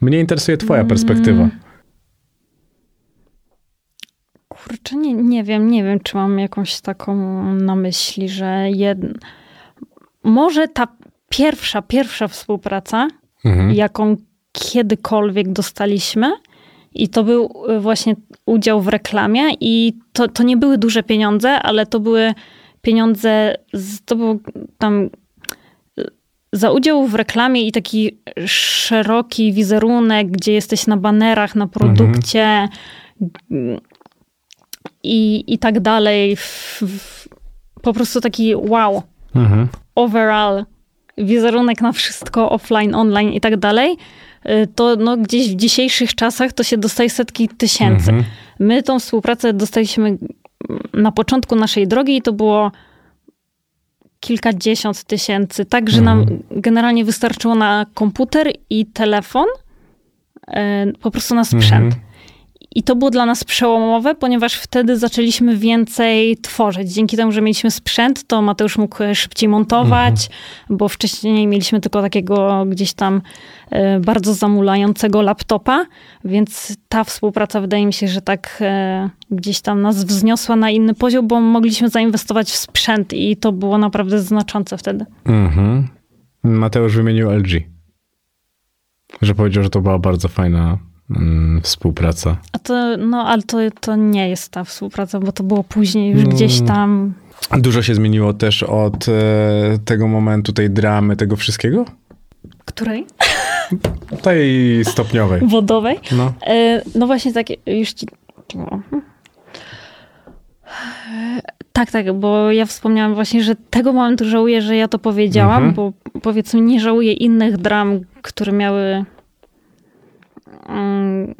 Mnie interesuje twoja perspektywa. Kurczę, nie, nie wiem, nie wiem, czy mam jakąś taką na myśli, że jed... może ta pierwsza, pierwsza współpraca, Mhm. jaką kiedykolwiek dostaliśmy, i to był y, właśnie udział w reklamie, i to, to nie były duże pieniądze, ale to były pieniądze, z, to był tam y, za udział w reklamie i taki szeroki wizerunek, gdzie jesteś na banerach, na produkcie mm, i, i tak dalej. W, w, po prostu taki wow, Mhm. overall wizerunek na wszystko offline, online i tak dalej, y, to no, gdzieś w dzisiejszych czasach to się dostaje setki tysięcy. Mhm. My tą współpracę dostaliśmy na początku naszej drogi i to było kilkadziesiąt tysięcy. Tak, że nam generalnie wystarczyło na komputer i telefon, e, po prostu na sprzęt. Mhm. I to było dla nas przełomowe, ponieważ wtedy zaczęliśmy więcej tworzyć. Dzięki temu, że mieliśmy sprzęt, to Mateusz mógł szybciej montować, bo wcześniej mieliśmy tylko takiego gdzieś tam e, bardzo zamulającego laptopa, więc ta współpraca wydaje mi się, że tak e, gdzieś tam nas wzniosła na inny poziom, bo mogliśmy zainwestować w sprzęt i to było naprawdę znaczące wtedy. Mhm. Mateusz wymienił LG. Że powiedział, że to była bardzo fajna współpraca. A to, no, ale to, to nie jest ta współpraca, bo to było później już No. gdzieś tam. Dużo się zmieniło też od e, tego momentu, tej dramy, tego wszystkiego? Której? Tej stopniowej. Wodowej. No. E, No właśnie tak, już ci... o. Tak, tak, bo ja wspomniałam właśnie, że tego momentu żałuję, że ja to powiedziałam, Mhm. bo powiedzmy nie żałuję innych dram, które miały... mm,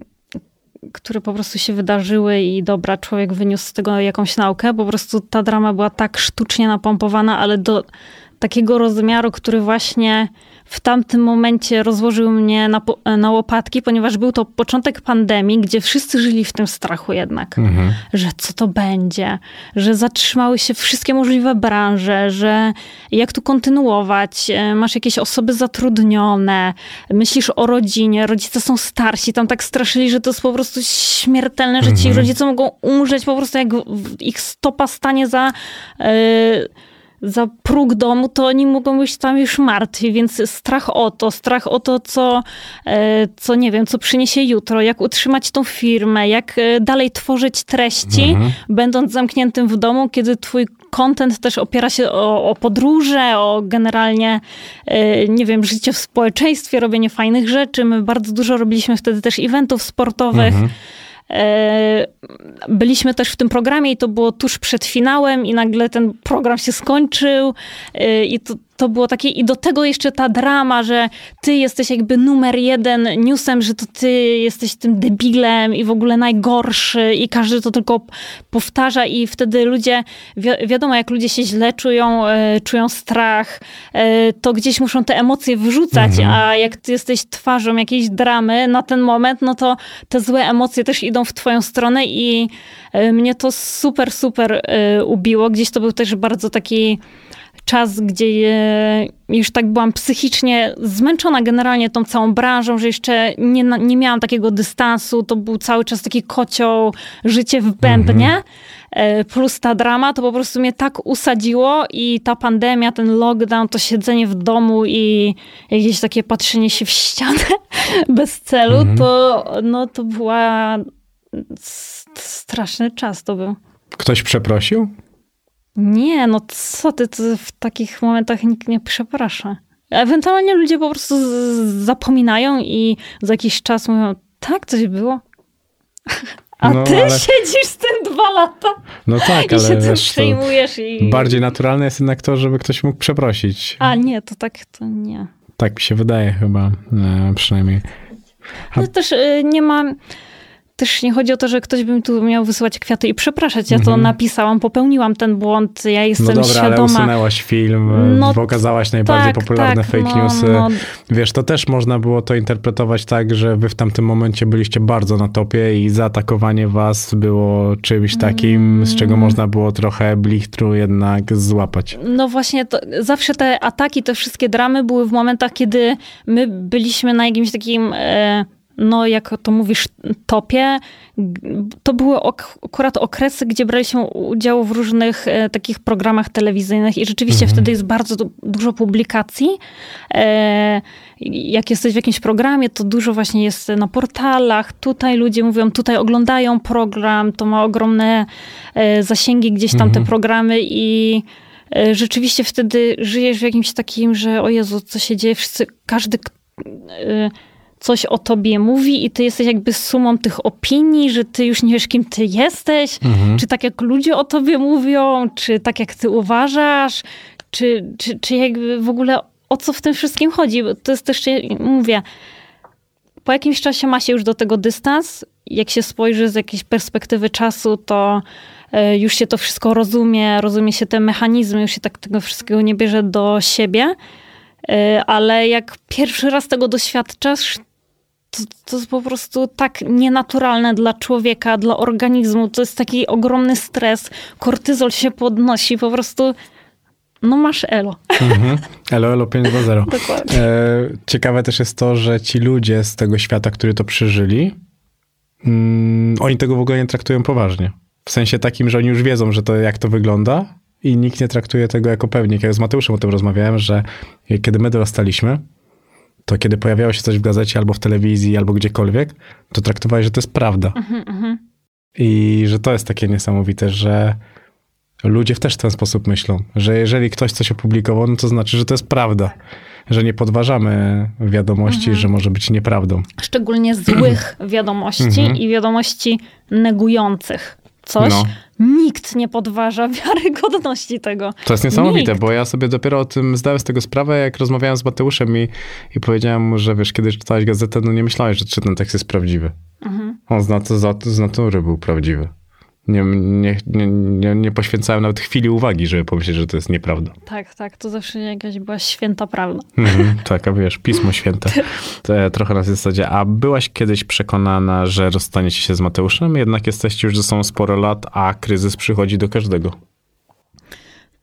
które po prostu się wydarzyły i dobra, człowiek wyniósł z tego jakąś naukę. Po prostu ta drama była tak sztucznie napompowana, ale do takiego rozmiaru, który właśnie w tamtym momencie rozłożył mnie na, na łopatki, ponieważ był to początek pandemii, gdzie wszyscy żyli w tym strachu jednak, Mhm. że co to będzie, że zatrzymały się wszystkie możliwe branże, że jak tu kontynuować, e, masz jakieś osoby zatrudnione, myślisz o rodzinie, rodzice są starsi, tam tak straszyli, że to jest po prostu śmiertelne, że ci rodzice mogą umrzeć po prostu jak ich stopa stanie za... e, za próg domu, to oni mogą być tam już martwi, więc strach o to, strach o to, co, e, co nie wiem, co przyniesie jutro, jak utrzymać tą firmę, jak e, dalej tworzyć treści, będąc zamkniętym w domu, kiedy twój content też opiera się o, o podróże, o generalnie, e, nie wiem, życie w społeczeństwie, robienie fajnych rzeczy. My bardzo dużo robiliśmy wtedy też eventów sportowych. E, Byliśmy też w tym programie i to było tuż przed finałem i nagle ten program się skończył e, i to, to było takie i do tego jeszcze ta drama, że ty jesteś jakby numer jeden newsem, że to ty jesteś tym debilem i w ogóle najgorszy i każdy to tylko powtarza i wtedy ludzie, wi- wiadomo jak ludzie się źle czują, e, czują strach, e, to gdzieś muszą te emocje wyrzucać, a jak ty jesteś twarzą jakiejś dramy na ten moment, no to te złe emocje też idą w twoją stronę i e, mnie to super, super e, ubiło. Gdzieś to był też bardzo taki czas, gdzie e, już tak byłam psychicznie zmęczona generalnie tą całą branżą, że jeszcze nie, nie miałam takiego dystansu. To był cały czas taki kocioł, życie w bębnie. E, Plus ta drama, to po prostu mnie tak usadziło i ta pandemia, ten lockdown, to siedzenie w domu i jakieś takie patrzenie się w ścianę bez celu, to, no, to była straszny czas to był. Ktoś przeprosił? Nie, no co ty, to w takich momentach nikt nie przeprasza. Ewentualnie ludzie po prostu zapominają i za jakiś czas mówią, tak, coś było. A No, ty ale- siedzisz z tym dwa lata No tak, i się ale tym wiesz, przejmujesz i... bardziej naturalne jest jednak to, żeby ktoś mógł przeprosić. A nie, to tak, to nie. Tak mi się wydaje chyba, e, przynajmniej. A- No też y, nie ma... Też nie chodzi o to, że ktoś by mi tu miał wysyłać kwiaty i przepraszać. Ja to napisałam, popełniłam ten błąd, ja jestem Mhm. No dobra, ale świadoma. usunęłaś film, No pokazałaś najbardziej tak, popularne tak, fake no, newsy. no. Wiesz, to też można było to interpretować tak, że wy w tamtym momencie byliście bardzo na topie i zaatakowanie was było czymś takim, z Mm. czego można było trochę blichtru jednak złapać. No właśnie, to, zawsze te ataki, te wszystkie dramy były w momentach, kiedy my byliśmy na jakimś takim, e, no jak to mówisz, topie. To były ok, akurat okresy, gdzie braliśmy udział w różnych e, takich programach telewizyjnych i rzeczywiście wtedy jest bardzo du- dużo publikacji. E, jak jesteś w jakimś programie, to dużo właśnie jest na portalach. Tutaj ludzie mówią, tutaj oglądają program, to ma ogromne e, zasięgi gdzieś tam te programy i e, rzeczywiście wtedy żyjesz w jakimś takim, że o Jezu, co się dzieje, wszyscy, każdy e, coś o tobie mówi i ty jesteś jakby sumą tych opinii, że ty już nie wiesz, kim ty jesteś, czy tak jak ludzie o tobie mówią, czy tak jak ty uważasz, czy, czy, czy jakby w ogóle o co w tym wszystkim chodzi. Bo to jest też, mówię, po jakimś czasie ma się już do tego dystans. Jak się spojrzy z jakiejś perspektywy czasu, to e, już się to wszystko rozumie, rozumie się te mechanizmy, już się tak tego wszystkiego nie bierze do siebie. E, ale jak pierwszy raz tego doświadczasz, to, to jest po prostu tak nienaturalne dla człowieka, dla organizmu. To jest taki ogromny stres. Kortyzol się podnosi, po prostu no masz elo. Mhm. Elo, elo 520. Dokładnie. E, ciekawe też jest to, że ci ludzie z tego świata, którzy to przeżyli, mm, oni tego w ogóle nie traktują poważnie. W sensie takim, że oni już wiedzą, że to jak to wygląda i nikt nie traktuje tego jako pewnik. Jak z Mateuszem o tym rozmawiałem, że kiedy my dorastaliśmy, to kiedy pojawiało się coś w gazecie albo w telewizji, albo gdziekolwiek, to traktowałeś, że to jest prawda. Mhm, mhm. I że to jest takie niesamowite, że ludzie też w ten sposób myślą, że jeżeli ktoś coś opublikował, no to znaczy, że to jest prawda. Że nie podważamy wiadomości, mhm. że może być nieprawdą. Szczególnie złych wiadomości mhm. i wiadomości negujących coś. No. Nikt nie podważa wiarygodności tego. To jest niesamowite, Nikt. bo ja sobie dopiero o tym zdałem z tego sprawę, jak rozmawiałem z Mateuszem i, i powiedziałem mu, że wiesz, kiedy czytałeś gazetę, no nie myślałeś, że czy ten tekst jest prawdziwy. Mhm. On z, nat z natury był prawdziwy nie, nie, nie, nie poświęcałem nawet chwili uwagi, żeby pomyśleć, że to jest nieprawda. Tak, tak, to zawsze jakaś była święta prawda. Mhm, tak, a wiesz, Pismo Święte. To trochę na tej zasadzie. A byłaś kiedyś przekonana, że rozstaniecie się z Mateuszem? Jednak jesteście już ze sobą sporo lat, a kryzys przychodzi do każdego.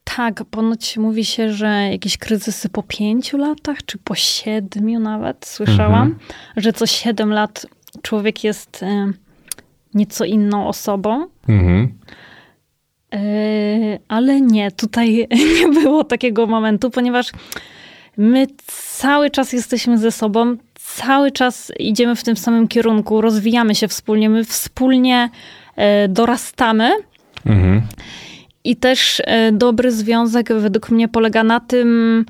Tak, ponoć mówi się, że jakieś kryzysy po pięciu latach, czy po siedmiu nawet, słyszałam, mhm. że co siedem lat człowiek jest y, nieco inną osobą. Mhm. E, ale nie, tutaj nie było takiego momentu, ponieważ my cały czas jesteśmy ze sobą, cały czas idziemy w tym samym kierunku, rozwijamy się wspólnie, my wspólnie e, dorastamy. Mhm. I też e, dobry związek według mnie polega na tym,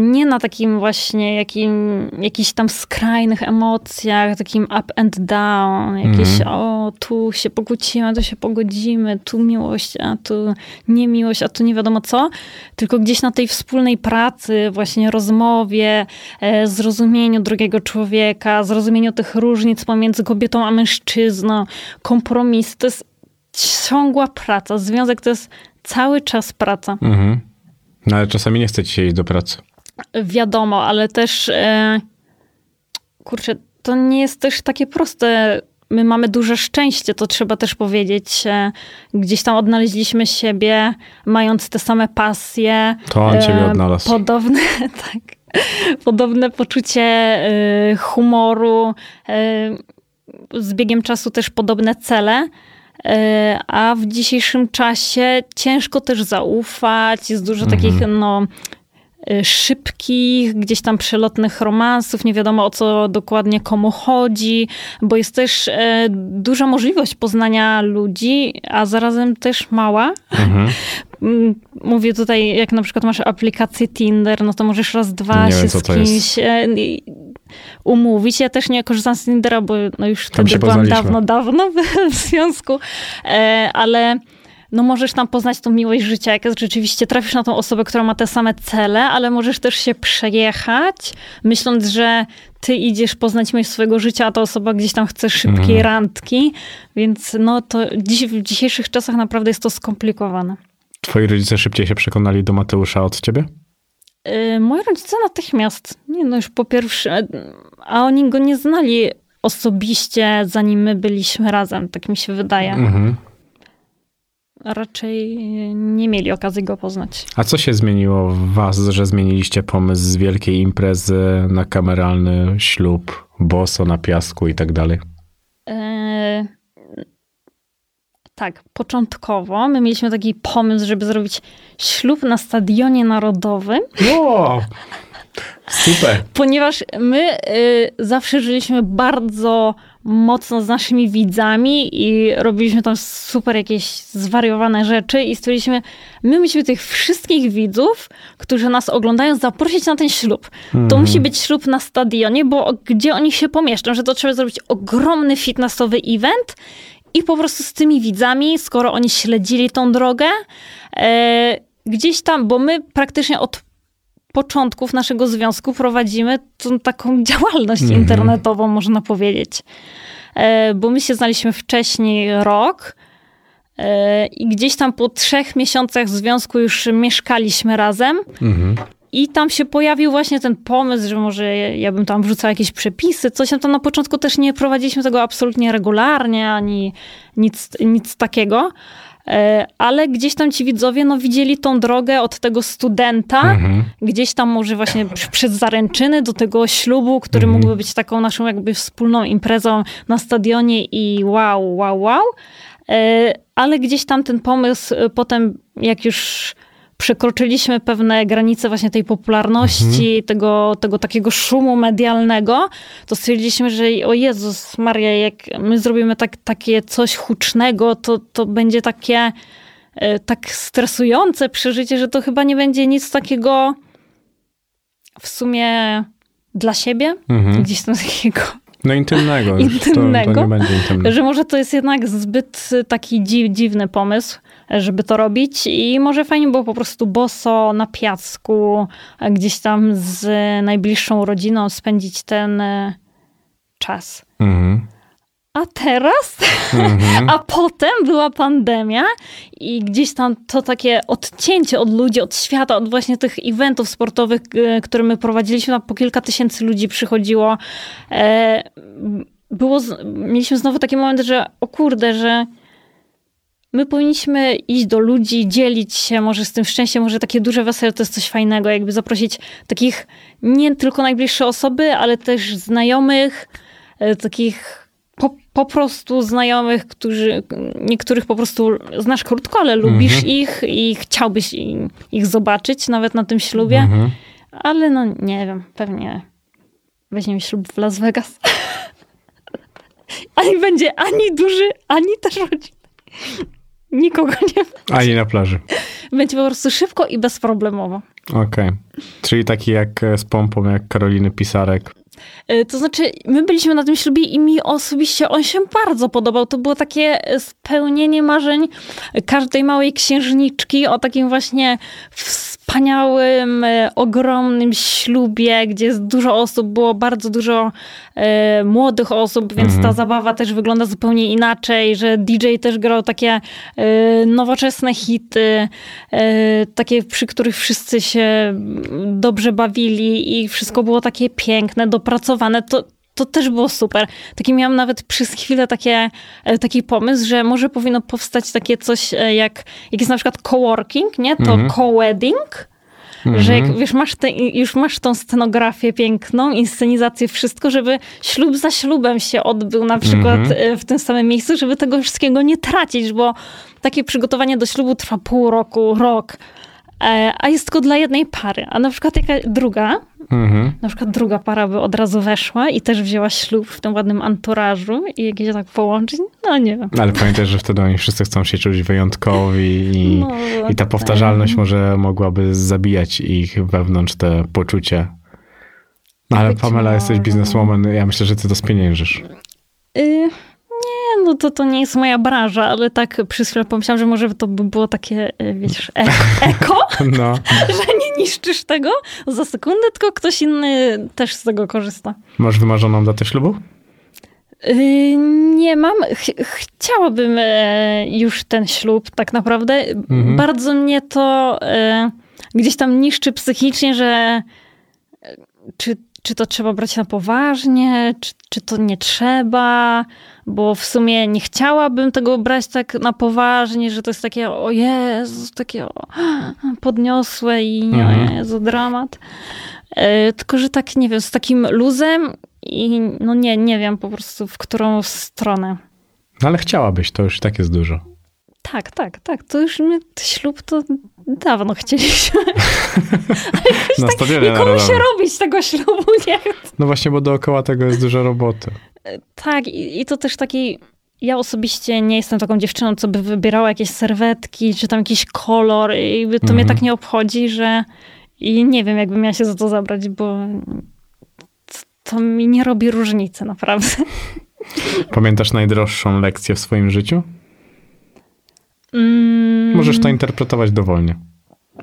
nie na takim właśnie jakim, jakichś tam skrajnych emocjach, takim up and down, jakieś mm. o, tu się pokłócimy, tu się pogodzimy, tu miłość, a tu niemiłość, a tu nie wiadomo co, tylko gdzieś na tej wspólnej pracy, właśnie rozmowie, e, zrozumieniu drugiego człowieka, zrozumieniu tych różnic pomiędzy kobietą a mężczyzną, kompromis, to jest ciągła praca. Związek to jest cały czas praca. Mhm. No ale czasami nie chcecie się iść do pracy. Wiadomo, ale też e, kurczę, to nie jest też takie proste. My mamy duże szczęście, to trzeba też powiedzieć. E, gdzieś tam odnaleźliśmy siebie, mając te same pasje. To on ciebie e, odnalazł. Podobne, tak, podobne poczucie e, humoru. Z biegiem czasu też podobne cele. E, a w dzisiejszym czasie ciężko też zaufać, jest dużo mhm. takich no, e, szybkich, gdzieś tam przelotnych romansów, nie wiadomo o co dokładnie komu chodzi, bo jest też e, duża możliwość poznania ludzi, a zarazem też mała. Mhm. Mówię tutaj, jak na przykład masz aplikację Tinder, no to możesz raz, dwa nie się wiem, z kimś umówić. Ja też nie korzystam z Tindera, bo no już wtedy byłam dawno, dawno w związku, e, ale no możesz tam poznać tą miłość życia, jak rzeczywiście trafisz na tą osobę, która ma te same cele, ale możesz też się przejechać, myśląc, że ty idziesz poznać miłość swojego życia, a ta osoba gdzieś tam chce szybkiej mhm. randki, więc no to dziś, w dzisiejszych czasach naprawdę jest to skomplikowane. Twoi rodzice szybciej się przekonali do Mateusza od ciebie? Yy, moi rodzice natychmiast. Nie no, już po pierwsze, a oni go nie znali osobiście, zanim my byliśmy razem, tak mi się wydaje. Mhm. Raczej nie mieli okazji go poznać. A co się zmieniło w was, że zmieniliście pomysł z wielkiej imprezy na kameralny ślub, boso na piasku i tak dalej? Yy, tak, początkowo my mieliśmy taki pomysł, żeby zrobić ślub na stadionie narodowym. Wow, super. Ponieważ my y, zawsze żyliśmy bardzo mocno z naszymi widzami i robiliśmy tam super jakieś zwariowane rzeczy i stwierdziliśmy, my musimy tych wszystkich widzów, którzy nas oglądają, zaprosić na ten ślub. To mhm. musi być ślub na stadionie, bo gdzie oni się pomieszczą, że to trzeba zrobić ogromny fitnessowy event i po prostu z tymi widzami, skoro oni śledzili tą drogę, e, gdzieś tam, bo my praktycznie od początków naszego związku prowadzimy tą taką działalność Mhm. internetową, można powiedzieć. E, Bo my się znaliśmy wcześniej rok e, i gdzieś tam po trzech miesiącach związku już mieszkaliśmy razem. Mhm. I tam się pojawił właśnie ten pomysł, że może ja bym tam wrzucała jakieś przepisy, coś tam na początku też nie prowadziliśmy tego absolutnie regularnie, ani nic, nic takiego. E, Ale gdzieś tam ci widzowie no, widzieli tą drogę od tego studenta, Mhm. gdzieś tam może właśnie pr- przez zaręczyny do tego ślubu, który Mhm. mógłby być taką naszą jakby wspólną imprezą na stadionie i wow, wow, wow. E, Ale gdzieś tam ten pomysł e, potem, jak już przekroczyliśmy pewne granice właśnie tej popularności, tego, tego takiego szumu medialnego, to stwierdziliśmy, że o Jezus Maria, jak my zrobimy tak, takie coś hucznego, to, to będzie takie e, tak stresujące przeżycie, że to chyba nie będzie nic takiego w sumie dla siebie, Mhm. gdzieś tam takiego, No intymnego. To, Intymnego? to intymne. że może to jest jednak zbyt taki dzi dziwny pomysł, żeby to robić i może fajnie było po prostu boso na piasku, gdzieś tam z najbliższą rodziną spędzić ten e, czas. Mhm. A teraz, Mhm. a potem była pandemia i gdzieś tam to takie odcięcie od ludzi, od świata, od właśnie tych eventów sportowych, e, które my prowadziliśmy, tam po kilka tysięcy ludzi przychodziło. E, Było, mieliśmy znowu taki moment, że o kurde, że my powinniśmy iść do ludzi, dzielić się może z tym szczęściem, może takie duże wesele to jest coś fajnego, jakby zaprosić takich nie tylko najbliższe osoby, ale też znajomych, e, takich po, po prostu znajomych, którzy, niektórych po prostu znasz krótko, ale lubisz ich i chciałbyś ich zobaczyć nawet na tym ślubie, Mhm. ale no nie wiem, pewnie weźmiemy ślub w Las Vegas. Ani będzie ani duży, ani też rodziny. Nikogo nie Ani na plaży. będzie po prostu szybko i bezproblemowo. Okej. Czyli taki jak e, z pompą, jak Karoliny Pisarek. Y, To znaczy, my byliśmy na tym ślubie i mi osobiście on się bardzo podobał. To było takie spełnienie marzeń każdej małej księżniczki o takim właśnie wspaniałym, e, ogromnym ślubie, gdzie jest dużo osób, było bardzo dużo e, młodych osób, więc ta zabawa też wygląda zupełnie inaczej, że DJ też grał takie e, nowoczesne hity, e, takie, przy których wszyscy się dobrze bawili i wszystko było takie piękne, dopracowane. To, to też było super. Taki miałam nawet przez chwilę takie, e, taki pomysł, że może powinno powstać takie coś e, jak, jak jest na przykład coworking, nie? To co-wedding. Że jak wiesz, masz te, już masz tą scenografię piękną, inscenizację, wszystko, żeby ślub za ślubem się odbył na przykład e, w tym samym miejscu, żeby tego wszystkiego nie tracić, bo takie przygotowanie do ślubu trwa pół roku, rok. E, A jest tylko dla jednej pary. A na przykład jaka druga, Mhm. na przykład druga para by od razu weszła i też wzięła ślub w tym ładnym anturażu i jakieś tak połączyć, no nie wiem. Ale pamiętaj, że wtedy oni wszyscy chcą się czuć wyjątkowi i, No, i ta tak. powtarzalność może mogłaby zabijać ich wewnątrz te poczucie. No, ale Być Pamela, jesteś może, bizneswoman, ja myślę, że ty to spieniężysz. Y, no to, to nie jest moja branża, ale tak przez chwilę pomyślałam, że może to by było takie, y, wiesz, eko, eko No, że nie niszczysz tego za sekundę, tylko ktoś inny też z tego korzysta. masz wymarzoną datę ślubu? Y, Nie mam. Ch- chciałabym e, już ten ślub, tak naprawdę. Bardzo mnie to e, gdzieś tam niszczy psychicznie, że e, czy, czy to trzeba brać na poważnie, czy, czy to nie trzeba, bo w sumie nie chciałabym tego brać tak na poważnie, że to jest takie, o Jezu, takie o, podniosłe i nie, Mhm. Jezu, dramat. E, Tylko, że tak, nie wiem, z takim luzem i no nie, nie wiem po prostu w którą stronę. No, ale chciałabyś, to już tak jest dużo. Tak, tak, tak. To już my ślub to dawno chcieliśmy. Na stadionie Nikomu narodowym. się robić tego ślubu nie. No właśnie, bo dookoła tego jest dużo roboty. Tak, i, i to też taki. Ja osobiście nie jestem taką dziewczyną, co by wybierała jakieś serwetki, czy tam jakiś kolor. I to mnie Mhm. tak nie obchodzi, że. I nie wiem, jakbym miała się za to zabrać, bo to, to mi nie robi różnicy, naprawdę. Pamiętasz najdroższą lekcję w swoim życiu? Mm, Możesz to interpretować dowolnie.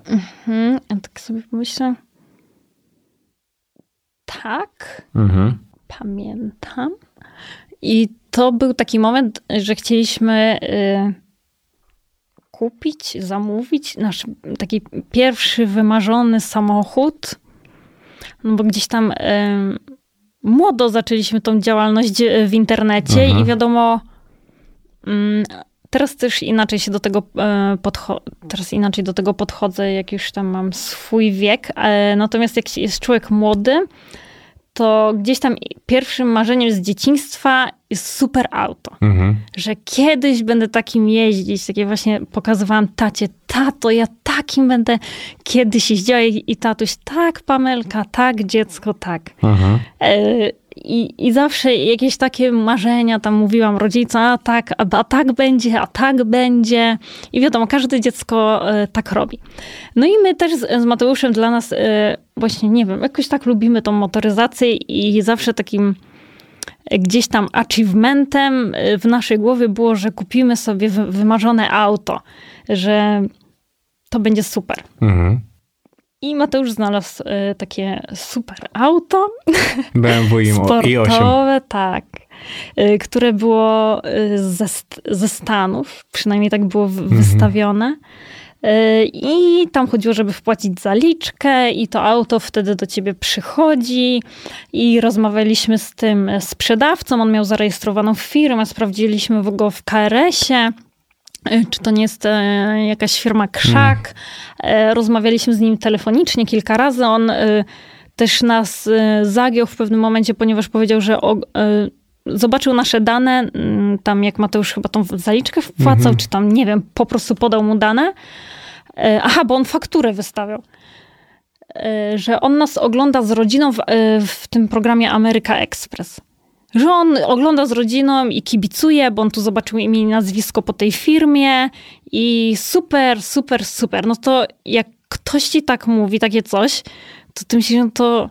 mhm, ja tak sobie pomyślę. Tak, Mhm. pamiętam. I to był taki moment, że chcieliśmy y, kupić, zamówić nasz taki pierwszy wymarzony samochód. No bo gdzieś tam y, młodo zaczęliśmy tą działalność y, w internecie Mhm. i wiadomo, mm, teraz też inaczej się do tego podcho- teraz inaczej do tego podchodzę, jak już tam mam swój wiek. E, Natomiast jak jest człowiek młody, to gdzieś tam pierwszym marzeniem z dzieciństwa jest super auto. Mhm. Że kiedyś będę takim jeździć. Takie właśnie pokazywałam tacie, tato, ja takim będę kiedyś jeździła. I i tatuś, tak Pamelka, tak dziecko, tak. Mhm. E, I, I zawsze jakieś takie marzenia tam mówiłam rodzicom, a tak, a, a tak będzie, a tak będzie. I wiadomo, każde dziecko e, tak robi. No i my też z, z Mateuszem dla nas e, właśnie, nie wiem, jakoś tak lubimy tą motoryzację i zawsze takim e, gdzieś tam achievementem w naszej głowie było, że kupimy sobie wy- wymarzone auto, że to będzie super. Mhm. I Mateusz znalazł e, takie super auto, BMW i i8. sportowe, tak. Y, Które było y, ze, ze Stanów, przynajmniej tak było w- wystawione. Y, I tam chodziło, żeby wpłacić zaliczkę, i to auto wtedy do ciebie przychodzi. I rozmawialiśmy z tym sprzedawcą. On miał zarejestrowaną firmę, sprawdziliśmy go w KRS-ie. Y, Czy to nie jest e, jakaś firma Krzak? E, Rozmawialiśmy z nim telefonicznie kilka razy. On e, też nas e, zagiął w pewnym momencie, ponieważ powiedział, że o, e, zobaczył nasze dane, mm, tam jak Mateusz chyba tą zaliczkę wpłacał, czy tam, nie wiem, po prostu podał mu dane. E, Aha, bo on fakturę wystawiał. E, Że on nas ogląda z rodziną w, e, w tym programie Ameryka Express. Że on ogląda z rodziną i kibicuje, bo on tu zobaczył imię i nazwisko po tej firmie i super, super, super. No to jak ktoś ci tak mówi, takie coś, to ty myślisz, no to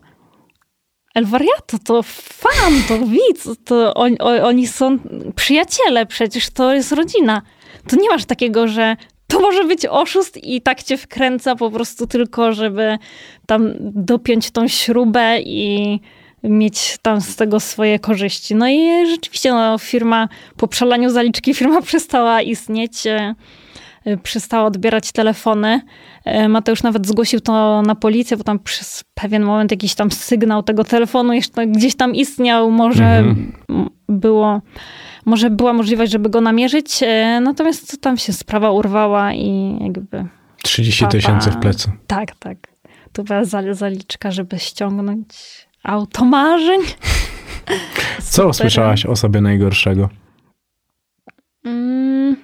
El Wariato, to fan, to widz, to on, oni są przyjaciele, przecież to jest rodzina. To nie masz takiego, że to może być oszust i tak cię wkręca po prostu tylko, żeby tam dopiąć tą śrubę i mieć tam z tego swoje korzyści. No i rzeczywiście no, firma po przelaniu zaliczki firma przestała istnieć, e, e, przestała odbierać telefony. E, Mateusz nawet zgłosił to na policję, bo tam przez pewien moment jakiś tam sygnał tego telefonu jeszcze gdzieś tam istniał, może Mhm. było, może była możliwość, żeby go namierzyć, natomiast tam się sprawa urwała i jakby 30 Papa. tysięcy w plecy. tak, tak. To była za- zaliczka, żeby ściągnąć auto marzeń. Co Super. usłyszałaś o sobie najgorszego? Mm.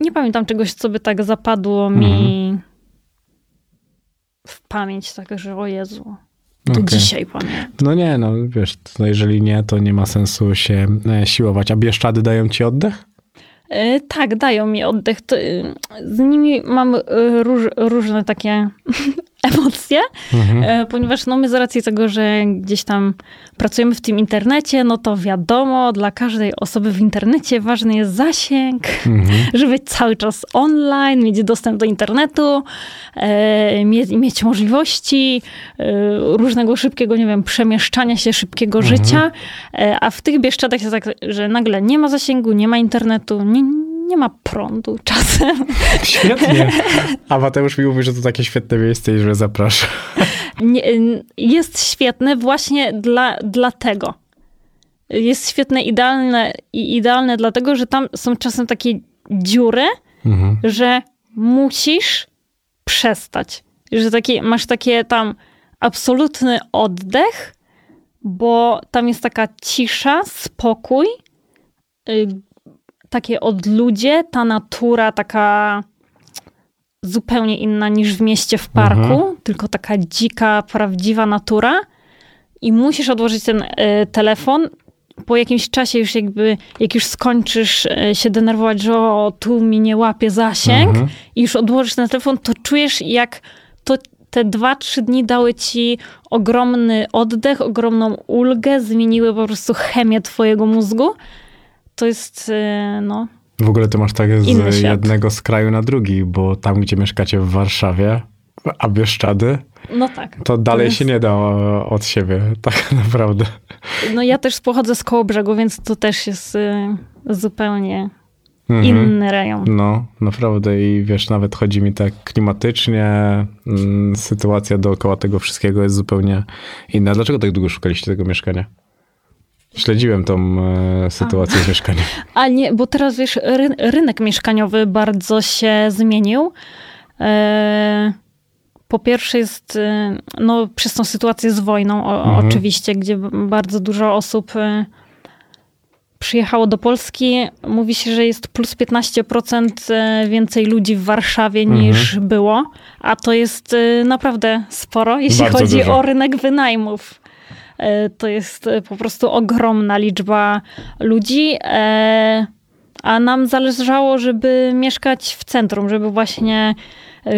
Nie pamiętam czegoś, co by tak zapadło mi Mhm. w pamięć, tak, że o Jezu. Do Okej. dzisiaj pamiętam. No nie, no wiesz, jeżeli nie, to nie ma sensu się e, siłować. A Bieszczady dają ci oddech? E, Tak, dają mi oddech. To, e, z nimi mam e, róż, różne takie emocje, Mhm. e, ponieważ no my z racji tego, że gdzieś tam pracujemy w tym internecie, no to wiadomo, dla każdej osoby w internecie ważny jest zasięg, Mhm. żeby być cały czas online, mieć dostęp do internetu, e, mieć, mieć możliwości e, różnego szybkiego, nie wiem, przemieszczania się, szybkiego życia, e, a w tych Bieszczadach jest tak, że nagle nie ma zasięgu, nie ma internetu, nie, nie ma prądu czasem. Świetnie. A Mateusz mi mówi, że to takie świetne miejsce i że zaprasza. Nie, jest świetne właśnie dla, dlatego. Jest świetne, idealne i idealne dlatego, że tam są czasem takie dziury, Mhm. że musisz przestać. Że takie, masz takie tam absolutny oddech, bo tam jest taka cisza, spokój, y, takie odludzie, ta natura taka zupełnie inna niż w mieście w parku, Mhm. tylko taka dzika, prawdziwa natura i musisz odłożyć ten y, telefon. Po jakimś czasie już jakby, jak już skończysz y, się denerwować, że o, tu mi nie łapie zasięg Mhm. i już odłożysz ten telefon, to czujesz jak to te dwa, trzy dni dały ci ogromny oddech, ogromną ulgę, zmieniły po prostu chemię twojego mózgu. To jest, y, no, W ogóle to masz tak z jednego z kraju na drugi, bo tam, gdzie mieszkacie w Warszawie, A Bieszczady? No tak. To dalej jest- się nie da od siebie, tak naprawdę. No ja też pochodzę z koło brzegu, więc to też jest y, zupełnie Mhm. inny rejon. No, naprawdę i wiesz, nawet chodzi mi tak klimatycznie, mm, sytuacja dookoła tego wszystkiego jest zupełnie inna. Dlaczego tak długo szukaliście tego mieszkania? Śledziłem tą e, sytuację z mieszkaniem. A nie, bo teraz wiesz, ry, rynek mieszkaniowy bardzo się zmienił. E, po pierwsze jest, e, no przez tą sytuację z wojną o, Mhm. oczywiście, gdzie bardzo dużo osób e, przyjechało do Polski. Mówi się, że jest plus 15% e, więcej ludzi w Warszawie Mhm. niż było, a to jest naprawdę sporo, jeśli Bardzo chodzi dużo. o rynek wynajmów. E, To jest e, po prostu ogromna liczba ludzi, e, a nam zależało, żeby mieszkać w centrum, żeby właśnie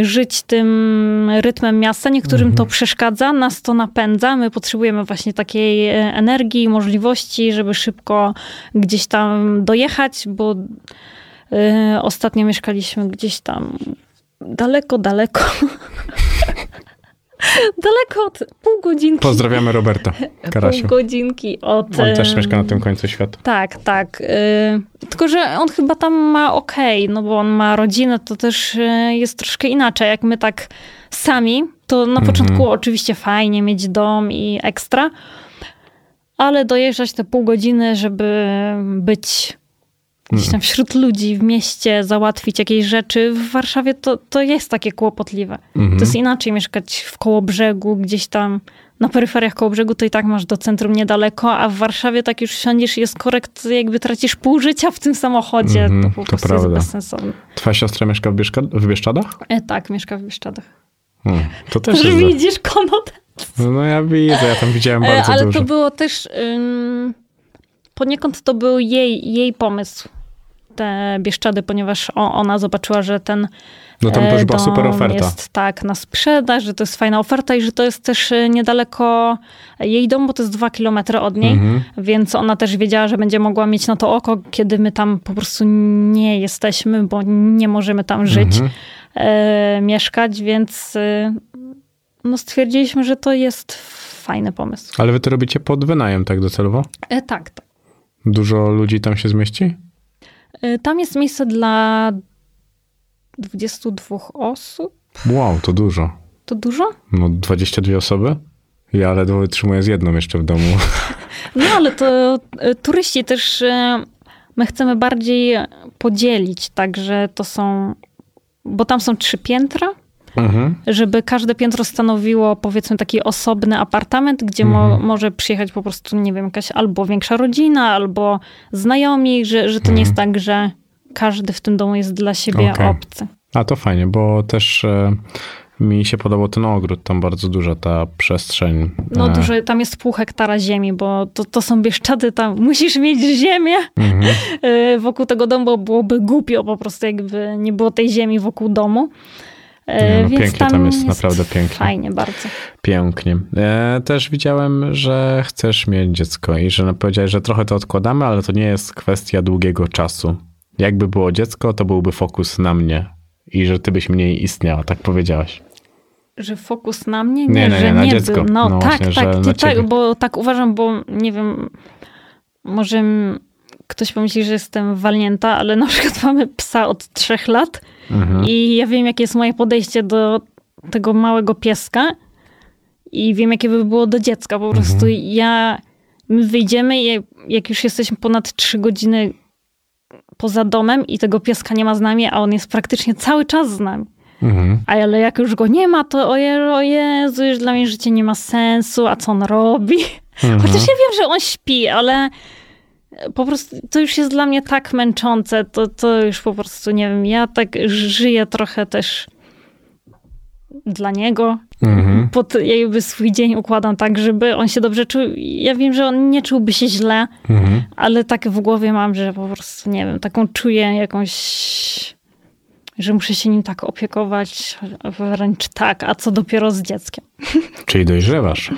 żyć tym rytmem miasta. Niektórym to przeszkadza, nas to napędza. My potrzebujemy właśnie takiej energii, możliwości, żeby szybko gdzieś tam dojechać, bo ostatnio mieszkaliśmy gdzieś tam daleko, daleko. daleko od pół godzinki. Pozdrawiamy Roberta Karasiu. Pół godzinki od... On też mieszka na tym końcu świata. Tak, tak. y, Tylko, że on chyba tam ma okej, no bo on ma rodzinę, to też y, jest troszkę inaczej. Jak my tak sami, to na początku oczywiście fajnie mieć dom i ekstra, ale dojeżdżać te pół godziny, żeby być gdzieś tam wśród ludzi w mieście, załatwić jakieś rzeczy. W Warszawie to, to jest takie kłopotliwe. To jest inaczej mieszkać w koło brzegu, gdzieś tam na peryferiach koło brzegu, to i tak masz do centrum niedaleko, a w Warszawie tak już siądziesz i jest korekt, jakby tracisz pół życia w tym samochodzie. Mhm, to po to prostu prawda. jest bezsensowne. Twoja siostra mieszka w, Bieszka- w Bieszczadach? E, tak, mieszka w Bieszczadach. Hmm, to też Że widzisz konot. No ja widzę, ja tam widziałem E, bardzo Ale dużo. to było też ym, poniekąd to był jej, jej pomysł. Te Bieszczady, ponieważ ona zobaczyła, że ten No tam e, też była super oferta. Jest tak na sprzedaż, że to jest fajna oferta i że to jest też e, niedaleko jej domu, bo to jest dwa kilometry od niej, Mhm. więc ona też wiedziała, że będzie mogła mieć na to oko, kiedy my tam po prostu nie jesteśmy, bo nie możemy tam żyć, Mhm. e, mieszkać, więc e, no stwierdziliśmy, że to jest fajny pomysł. Ale wy to robicie pod wynajem, tak docelowo? E, tak, tak. Dużo ludzi tam się zmieści? E, Tam jest miejsce dla 22 osób. Wow, to dużo. To dużo? No 22 osoby? Ja ledwo wytrzymuję z jedną jeszcze w domu. No ale to e, turyści też e, my chcemy bardziej podzielić, także to są, bo tam są trzy piętra, Mhm. żeby każde piętro stanowiło powiedzmy taki osobny apartament, gdzie mo, może przyjechać po prostu, nie wiem, jakaś albo większa rodzina, albo znajomi, że, że to nie jest tak, że każdy w tym domu jest dla siebie Okej. obcy. A to fajnie, bo też e, mi się podobał ten ogród, tam bardzo duża ta przestrzeń. No e, dużo, tam jest pół hektara ziemi, bo to, to są Bieszczady, tam musisz mieć ziemię Mhm. e, wokół tego domu, bo byłoby głupio po prostu, jakby nie było tej ziemi wokół domu. E, Nie, no Więc pięknie tam jest, naprawdę pięknie. Fajnie bardzo. Pięknie. E, też widziałem, że chcesz mieć dziecko i że powiedziałeś, że trochę to odkładamy, ale to nie jest kwestia długiego czasu. Jakby było dziecko, to byłby fokus na mnie i że ty byś mniej istniała, tak powiedziałaś. Że fokus na mnie? Nie, Nie, nie, że nie, na nie dziecko. był. No, No tak, właśnie, że tak, tak, bo tak uważam, bo nie wiem, może ktoś pomyśli, że jestem walnięta, ale na przykład mamy psa od trzech lat Mhm. i ja wiem, jakie jest moje podejście do tego małego pieska i wiem, jakie by było do dziecka. Po prostu Mhm. ja, my wyjdziemy i jak już jesteśmy ponad trzy godziny poza domem i tego pieska nie ma z nami, a on jest praktycznie cały czas z nami. Mhm. Ale jak już go nie ma, to o, Je- o Jezu, już dla mnie życie nie ma sensu, a co on robi? Mhm. Chociaż ja wiem, że on śpi, ale po prostu to już jest dla mnie tak męczące, to, to już po prostu, nie wiem, ja tak żyję trochę też dla niego. Mhm. Pod jakby swój dzień układam tak, żeby on się dobrze czuł. Ja wiem, że on nie czułby się źle, Mhm. ale tak w głowie mam, że po prostu, nie wiem, taką czuję jakąś, że muszę się nim tak opiekować, wręcz tak, a co dopiero z dzieckiem. Czyli dojrzewasz.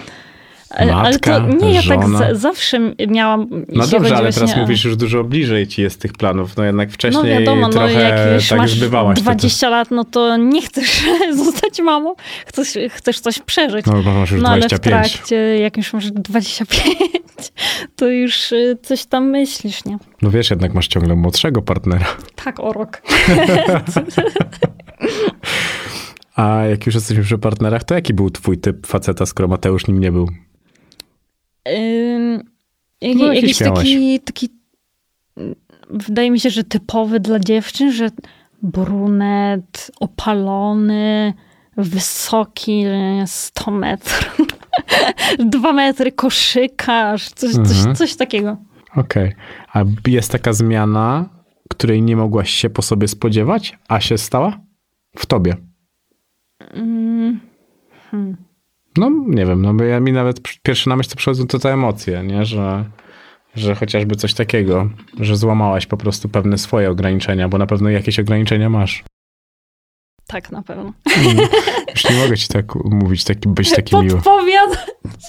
Ale, ale to Matka, nie, ja tak żona. z, zawsze miałam. No dobrze, ale teraz mówisz już dużo bliżej ci jest tych planów. No jednak wcześniej No wiadomo, no trochę jak już tak masz zbywałaś. to 20 lat, no to nie chcesz zostać mamą, chcesz, chcesz coś przeżyć. No bo masz już No ale w 25. trakcie, jak już masz 25, to już y, coś tam myślisz, nie? No wiesz, jednak masz ciągle młodszego partnera. Tak, o rok. A jak już jesteśmy przy partnerach, to jaki był twój typ faceta, skoro Mateusz nim nie był? Jak, No, jakiś taki, taki, mm, wydaje mi się, że typowy dla dziewczyn, że brunet, opalony, wysoki, 100 metrów, 2 metry, koszykarz, coś, Mhm. coś, coś takiego. Okej. A jest taka zmiana, której nie mogłaś się po sobie spodziewać, a się stała? W tobie. Mm, No, nie wiem, no bo ja mi nawet pierwszy na myśl to przychodzą to te emocje, nie? Że, że chociażby coś takiego, że złamałaś po prostu pewne swoje ograniczenia, bo na pewno jakieś ograniczenia masz. tak, na pewno. Już nie mogę ci tak mówić, taki, być taki miły. Podpowiad,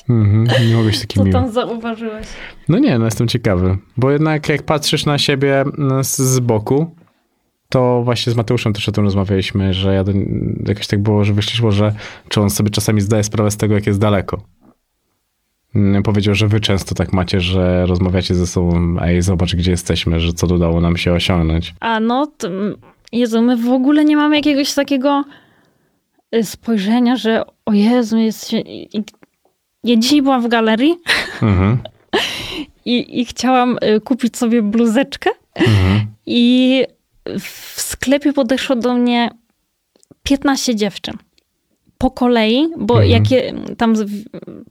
Mhm, nie mogę być taki co miły. tam zauważyłeś. No nie, no jestem ciekawy, bo jednak jak patrzysz na siebie mm, z, z boku, to właśnie z Mateuszem też o tym rozmawialiśmy, że ja, jakoś tak było, że wyszliśmy, że czy on sobie czasami zdaje sprawę z tego, jak jest daleko. Mm, Powiedział, że wy często tak macie, że rozmawiacie ze sobą, ej, zobacz, gdzie jesteśmy, że co udało nam się osiągnąć. A no, to, Jezu, my w ogóle nie mamy jakiegoś takiego y, spojrzenia, że o Jezu, jest... Ja dzisiaj byłam w galerii Mhm, i, i chciałam y, kupić sobie bluzeczkę mhm. i w sklepie podeszło do mnie 15 dziewczyn. Po kolei, bo Mhm. jakie tam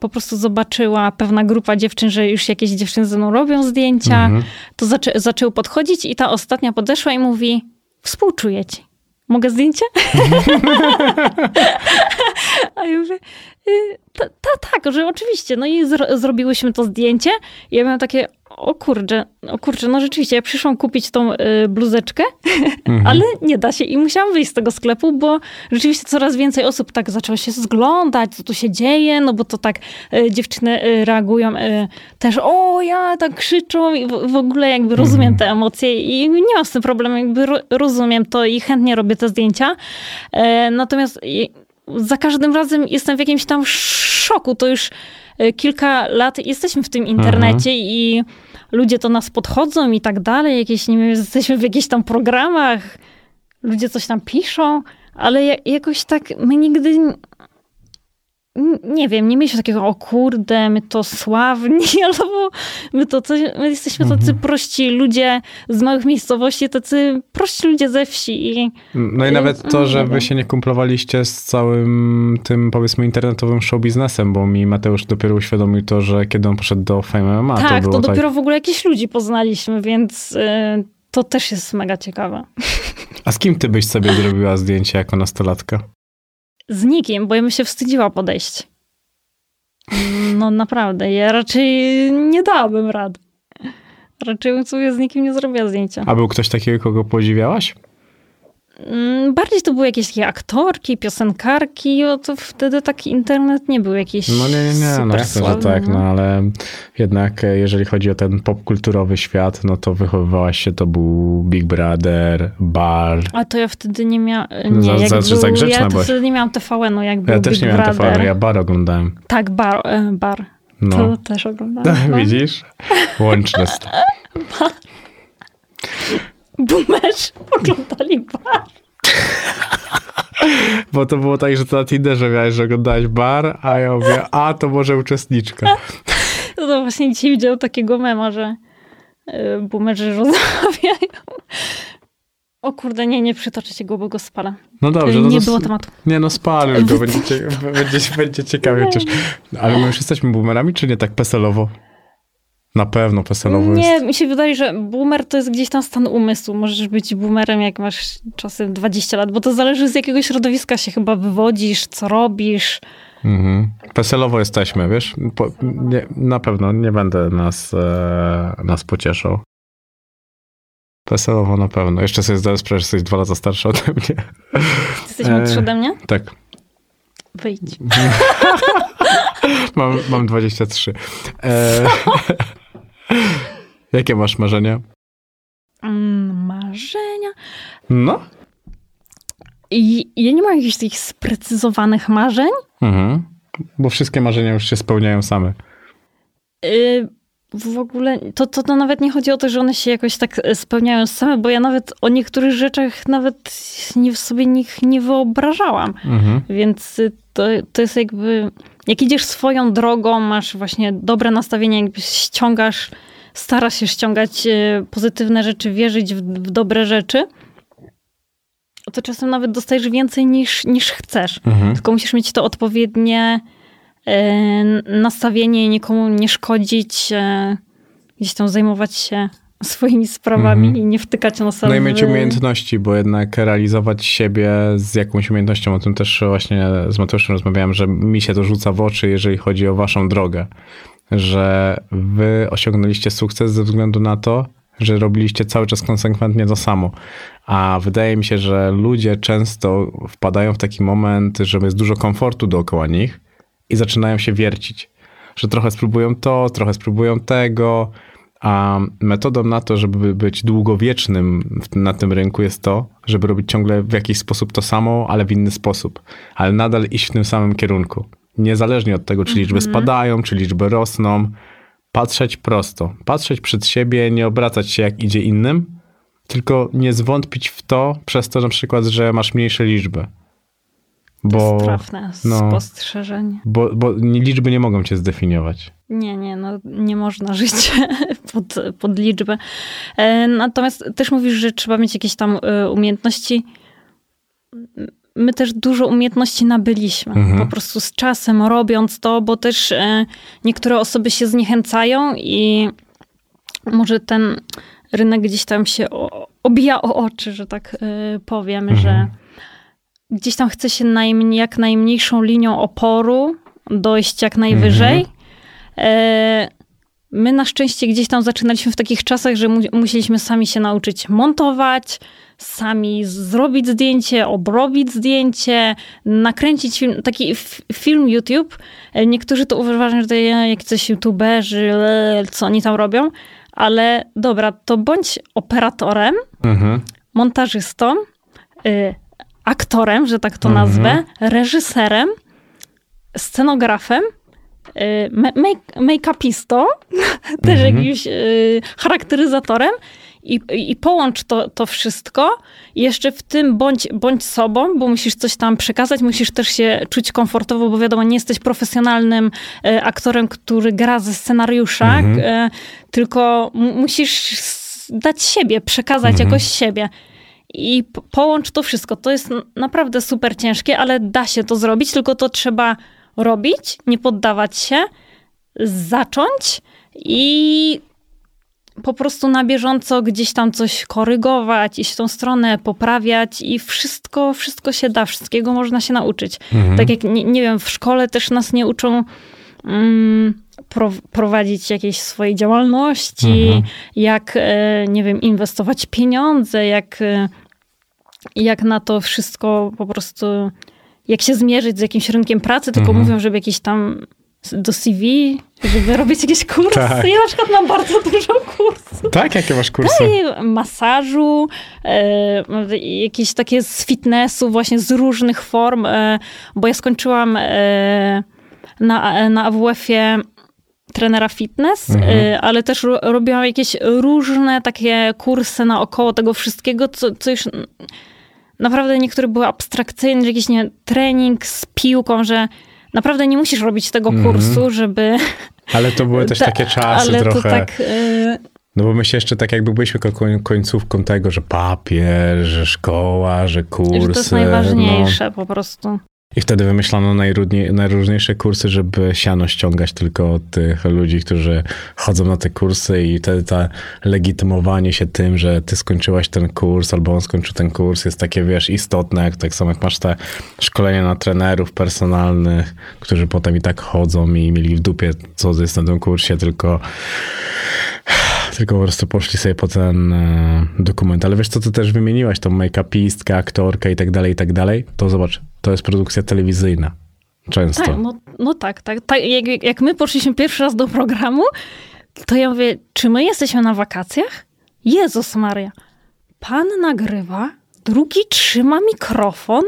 po prostu zobaczyła pewna grupa dziewczyn, że już jakieś dziewczyny ze mną robią zdjęcia, Mhm. to zaczę, zaczęły podchodzić i ta ostatnia podeszła i mówi: Współczuję ci. Mogę zdjęcie? A ja mówię, y, ta, ta, tak, że oczywiście. No i zro, zrobiłyśmy to zdjęcie. I ja miałam takie, o kurczę, o kurczę, no rzeczywiście, ja przyszłam kupić tą y, bluzeczkę, ale nie da się. I musiałam wyjść z tego sklepu, bo rzeczywiście coraz więcej osób tak zaczęło się zglądać, co tu się dzieje, no bo to tak y, dziewczyny y, reagują y, też, o ja, tak krzyczą i w, w ogóle jakby rozumiem te emocje i nie mam z tym problemu, jakby ro, rozumiem to i chętnie robię te zdjęcia. E, natomiast za każdym razem jestem w jakimś tam szoku. To już e, kilka lat jesteśmy w tym internecie i ludzie do nas podchodzą i tak dalej. Jakieś, nie wiem, jesteśmy w jakichś tam programach, ludzie coś tam piszą, ale ja- jakoś tak my nigdy. Nie wiem, nie mieliśmy takiego, o kurde, my to sławni, albo my to coś, my jesteśmy tacy prości ludzie z małych miejscowości, tacy prości ludzie ze wsi i No i nawet to, mm, że wy się nie kumplowaliście z całym tym, powiedzmy, internetowym show biznesem, bo mi Mateusz dopiero uświadomił to, że kiedy on poszedł do Fame MMA, tak, to to, tak... dopiero w ogóle jakichś ludzi poznaliśmy, więc y, to też jest mega ciekawe. A z kim ty byś sobie zrobiła zdjęcie jako nastolatka? Z nikim, bo ja bym się wstydziła podejść. No naprawdę, ja raczej nie dałabym rady. Raczej bym sobie z nikim nie zrobiła zdjęcia. A był ktoś takiego, kogo podziwiałaś? Mm, Bardziej to były jakieś takie aktorki, piosenkarki, o to wtedy taki internet nie był jakiś No nie, nie, nie, no jasne, że tak, no. no ale jednak e, jeżeli chodzi o ten popkulturowy świat, no to wychowywałaś się, to był Big Brother, Bar. A to ja wtedy nie miałam. No za- Nie, jak za- za grzeczna ja byłaś. wtedy nie miałam TVN-u, jak był Ja też Big nie Brother. TVN, ja Bar oglądałem. Tak, bar. e, bar. No, To też oglądałam. no. widzisz? Łączność. Boomerzy oglądali bar. Bo to było tak, że to na Tinderze miałeś, że oglądałeś Bar, a ja mówię, a to może uczestniczka. No to właśnie dzisiaj widział takiego mema, że y, boomerzy rozmawiają. O kurde, nie, nie przytoczę się go, bo go spalę. No dobrze. No nie było tematu. Nie no, spalmy go, będzie, będzie, będzie ciekawie chociaż. Ale my już jesteśmy boomerami, czy nie tak peselowo? Na pewno peselowo Nie, jest. mi się wydaje, że boomer to jest gdzieś tam stan umysłu. Możesz być boomerem, jak masz czasem 20 lat, bo to zależy z jakiego środowiska się chyba wywodzisz, co robisz. Mhm. Peselowo jesteśmy, wiesz? Po, nie, na pewno nie będę nas, e, nas pocieszał. Peselowo na pewno. Jeszcze sobie zdaję sprawę, że jesteś dwa lata starszy ode mnie. Jesteś młodszy E. ode mnie? Tak. Wyjdź. mam, mam 23. E, jakie masz marzenia? Mm, marzenia? No. I ja nie mam jakichś takich sprecyzowanych marzeń. Mhm. Bo wszystkie marzenia już się spełniają same. Y, w ogóle to, to, to nawet nie chodzi o to, że one się jakoś tak spełniają same, bo ja nawet o niektórych rzeczach nawet nie, sobie nich nie wyobrażałam. Mhm. Więc y, to, to jest jakby, jak idziesz swoją drogą, masz właśnie dobre nastawienie, jakby ściągasz, starasz się ściągać y, pozytywne rzeczy, wierzyć w, w dobre rzeczy, to czasem nawet dostajesz więcej niż, niż chcesz. Mhm. Tylko musisz mieć to odpowiednie e, nastawienie, nikomu nie szkodzić, e, gdzieś tam zajmować się swoimi sprawami Mhm. i nie wtykać nosa No i mieć umiejętności, bo jednak realizować siebie z jakąś umiejętnością, o tym też właśnie z Mateuszem rozmawiałem, że mi się to rzuca w oczy, jeżeli chodzi o waszą drogę, że wy osiągnęliście sukces ze względu na to, że robiliście cały czas konsekwentnie to samo. A wydaje mi się, że ludzie często wpadają w taki moment, że jest dużo komfortu dookoła nich i zaczynają się wiercić. Że trochę spróbują to, trochę spróbują tego, a metodą na to, żeby być długowiecznym na tym rynku jest to, żeby robić ciągle w jakiś sposób to samo, ale w inny sposób. Ale nadal iść w tym samym kierunku. Niezależnie od tego, czy liczby spadają, czy liczby rosną. Patrzeć prosto. Patrzeć przed siebie, nie obracać się jak idzie innym, tylko nie zwątpić w to przez to na przykład, że masz mniejsze liczby. To Bo, jest trafne no. spostrzeżenie. bo, bo liczby nie mogą cię zdefiniować. Nie, nie, no nie można żyć pod, pod liczbę. E, Natomiast też mówisz, że trzeba mieć jakieś tam e, umiejętności. My też dużo umiejętności nabyliśmy. Mhm. Po prostu z czasem robiąc to, bo też e, niektóre osoby się zniechęcają i może ten rynek gdzieś tam się obija o oczy, że tak powiem, Mhm. że gdzieś tam chce się najmniej, jak najmniejszą linią oporu dojść jak najwyżej. E, My na szczęście gdzieś tam zaczynaliśmy w takich czasach, że mu- musieliśmy sami się nauczyć montować, sami zrobić zdjęcie, obrobić zdjęcie, nakręcić film, taki film YouTube. E, Niektórzy to uważają, że to jak coś youtuberzy, co oni tam robią, ale dobra, to bądź operatorem, Mhm. montażystą, y, aktorem, że tak to Mhm. nazwę, reżyserem, scenografem, y, make- make-upistą, też Mhm. jakimś y, charakteryzatorem i, i połącz to, to wszystko. Jeszcze w tym bądź, bądź sobą, bo musisz coś tam przekazać, musisz też się czuć komfortowo, bo wiadomo, nie jesteś profesjonalnym y, aktorem, który gra ze scenariusza, Mhm. y, tylko mu- musisz dać siebie, przekazać Mhm. jakoś siebie. I po- połącz to wszystko. To jest naprawdę super ciężkie, ale da się to zrobić, tylko to trzeba robić, nie poddawać się, zacząć i po prostu na bieżąco gdzieś tam coś korygować, iść w tą stronę, poprawiać i wszystko, wszystko się da, wszystkiego można się nauczyć. Mhm. Tak jak, nie, nie wiem, w szkole też nas nie uczą mm, pro, prowadzić jakiejś swojej działalności, Mhm. jak, e, nie wiem, inwestować pieniądze, jak, e, jak na to wszystko po prostu, jak się zmierzyć z jakimś rynkiem pracy, tylko Mhm. mówią, żeby jakieś tam do CV, żeby robić jakieś kursy. Tak. Ja na przykład mam bardzo dużo kursów. Tak? Jakie masz kursy? I masażu, e, jakieś takie z fitnessu, właśnie z różnych form, e, bo ja skończyłam e, na, na AWF-ie trenera fitness, Mhm. e, ale też ro, robiłam jakieś różne takie kursy naokoło tego wszystkiego, co, co już naprawdę niektóre były abstrakcyjne, jakiś nie, trening z piłką, że naprawdę nie musisz robić tego Mhm. kursu, żeby... Ale to były też Ta- takie czasy ale trochę. to tak... e, No bo my się jeszcze tak jakby byliśmy koń- końcówką tego, że papier, że szkoła, że kursy. że to jest najważniejsze po prostu. I wtedy wymyślano najróżniejsze kursy, żeby siano ściągać tylko od tych ludzi, którzy chodzą na te kursy i wtedy ta legitymowanie się tym, że ty skończyłaś ten kurs albo on skończył ten kurs jest takie, wiesz, istotne, jak tak samo jak masz te szkolenia na trenerów personalnych, którzy potem i tak chodzą i mieli w dupie, co jest na tym kursie, tylko tylko po prostu poszli sobie po ten e, dokument. Ale wiesz co, ty też wymieniłaś tą make-upistkę, aktorkę i tak dalej, i tak dalej. To zobacz, to jest produkcja telewizyjna. Często. Tak, no, no tak, tak. tak jak, jak my poszliśmy pierwszy raz do programu, to ja mówię, czy my jesteśmy na wakacjach? Jezus Maria. Pan nagrywa, drugi trzyma mikrofon,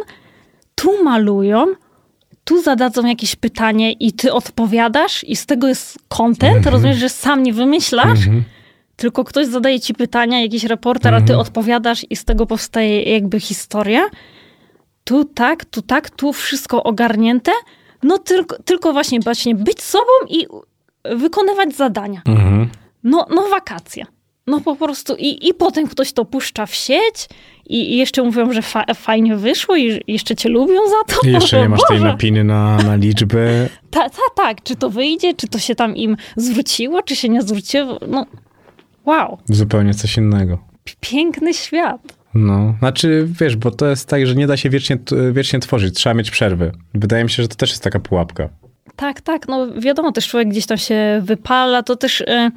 tu malują, tu zadadzą jakieś pytanie i ty odpowiadasz i z tego jest content, Mhm. rozumiesz, że sam nie wymyślasz, tylko ktoś zadaje ci pytania, jakiś reporter, a ty odpowiadasz i z tego powstaje jakby historia. Tu tak, tu tak, tu wszystko ogarnięte. No tylko, tylko właśnie, właśnie być sobą i wykonywać zadania. Mhm. No, no wakacje. No po prostu i, i potem ktoś to puszcza w sieć i, i jeszcze mówią, że fa- fajnie wyszło i jeszcze cię lubią za to. I jeszcze nie masz tej Boże. napiny na, na liczby. Ta, ta, tak, czy to wyjdzie, czy to się tam im zwróciło, czy się nie zwróciło. No wow, Zupełnie coś innego. piękny świat. No, znaczy wiesz, bo to jest tak, że nie da się wiecznie, wiecznie tworzyć, trzeba mieć przerwy. Wydaje mi się, że to też jest taka pułapka. Tak, tak, no wiadomo, też człowiek gdzieś tam się wypala, to też y,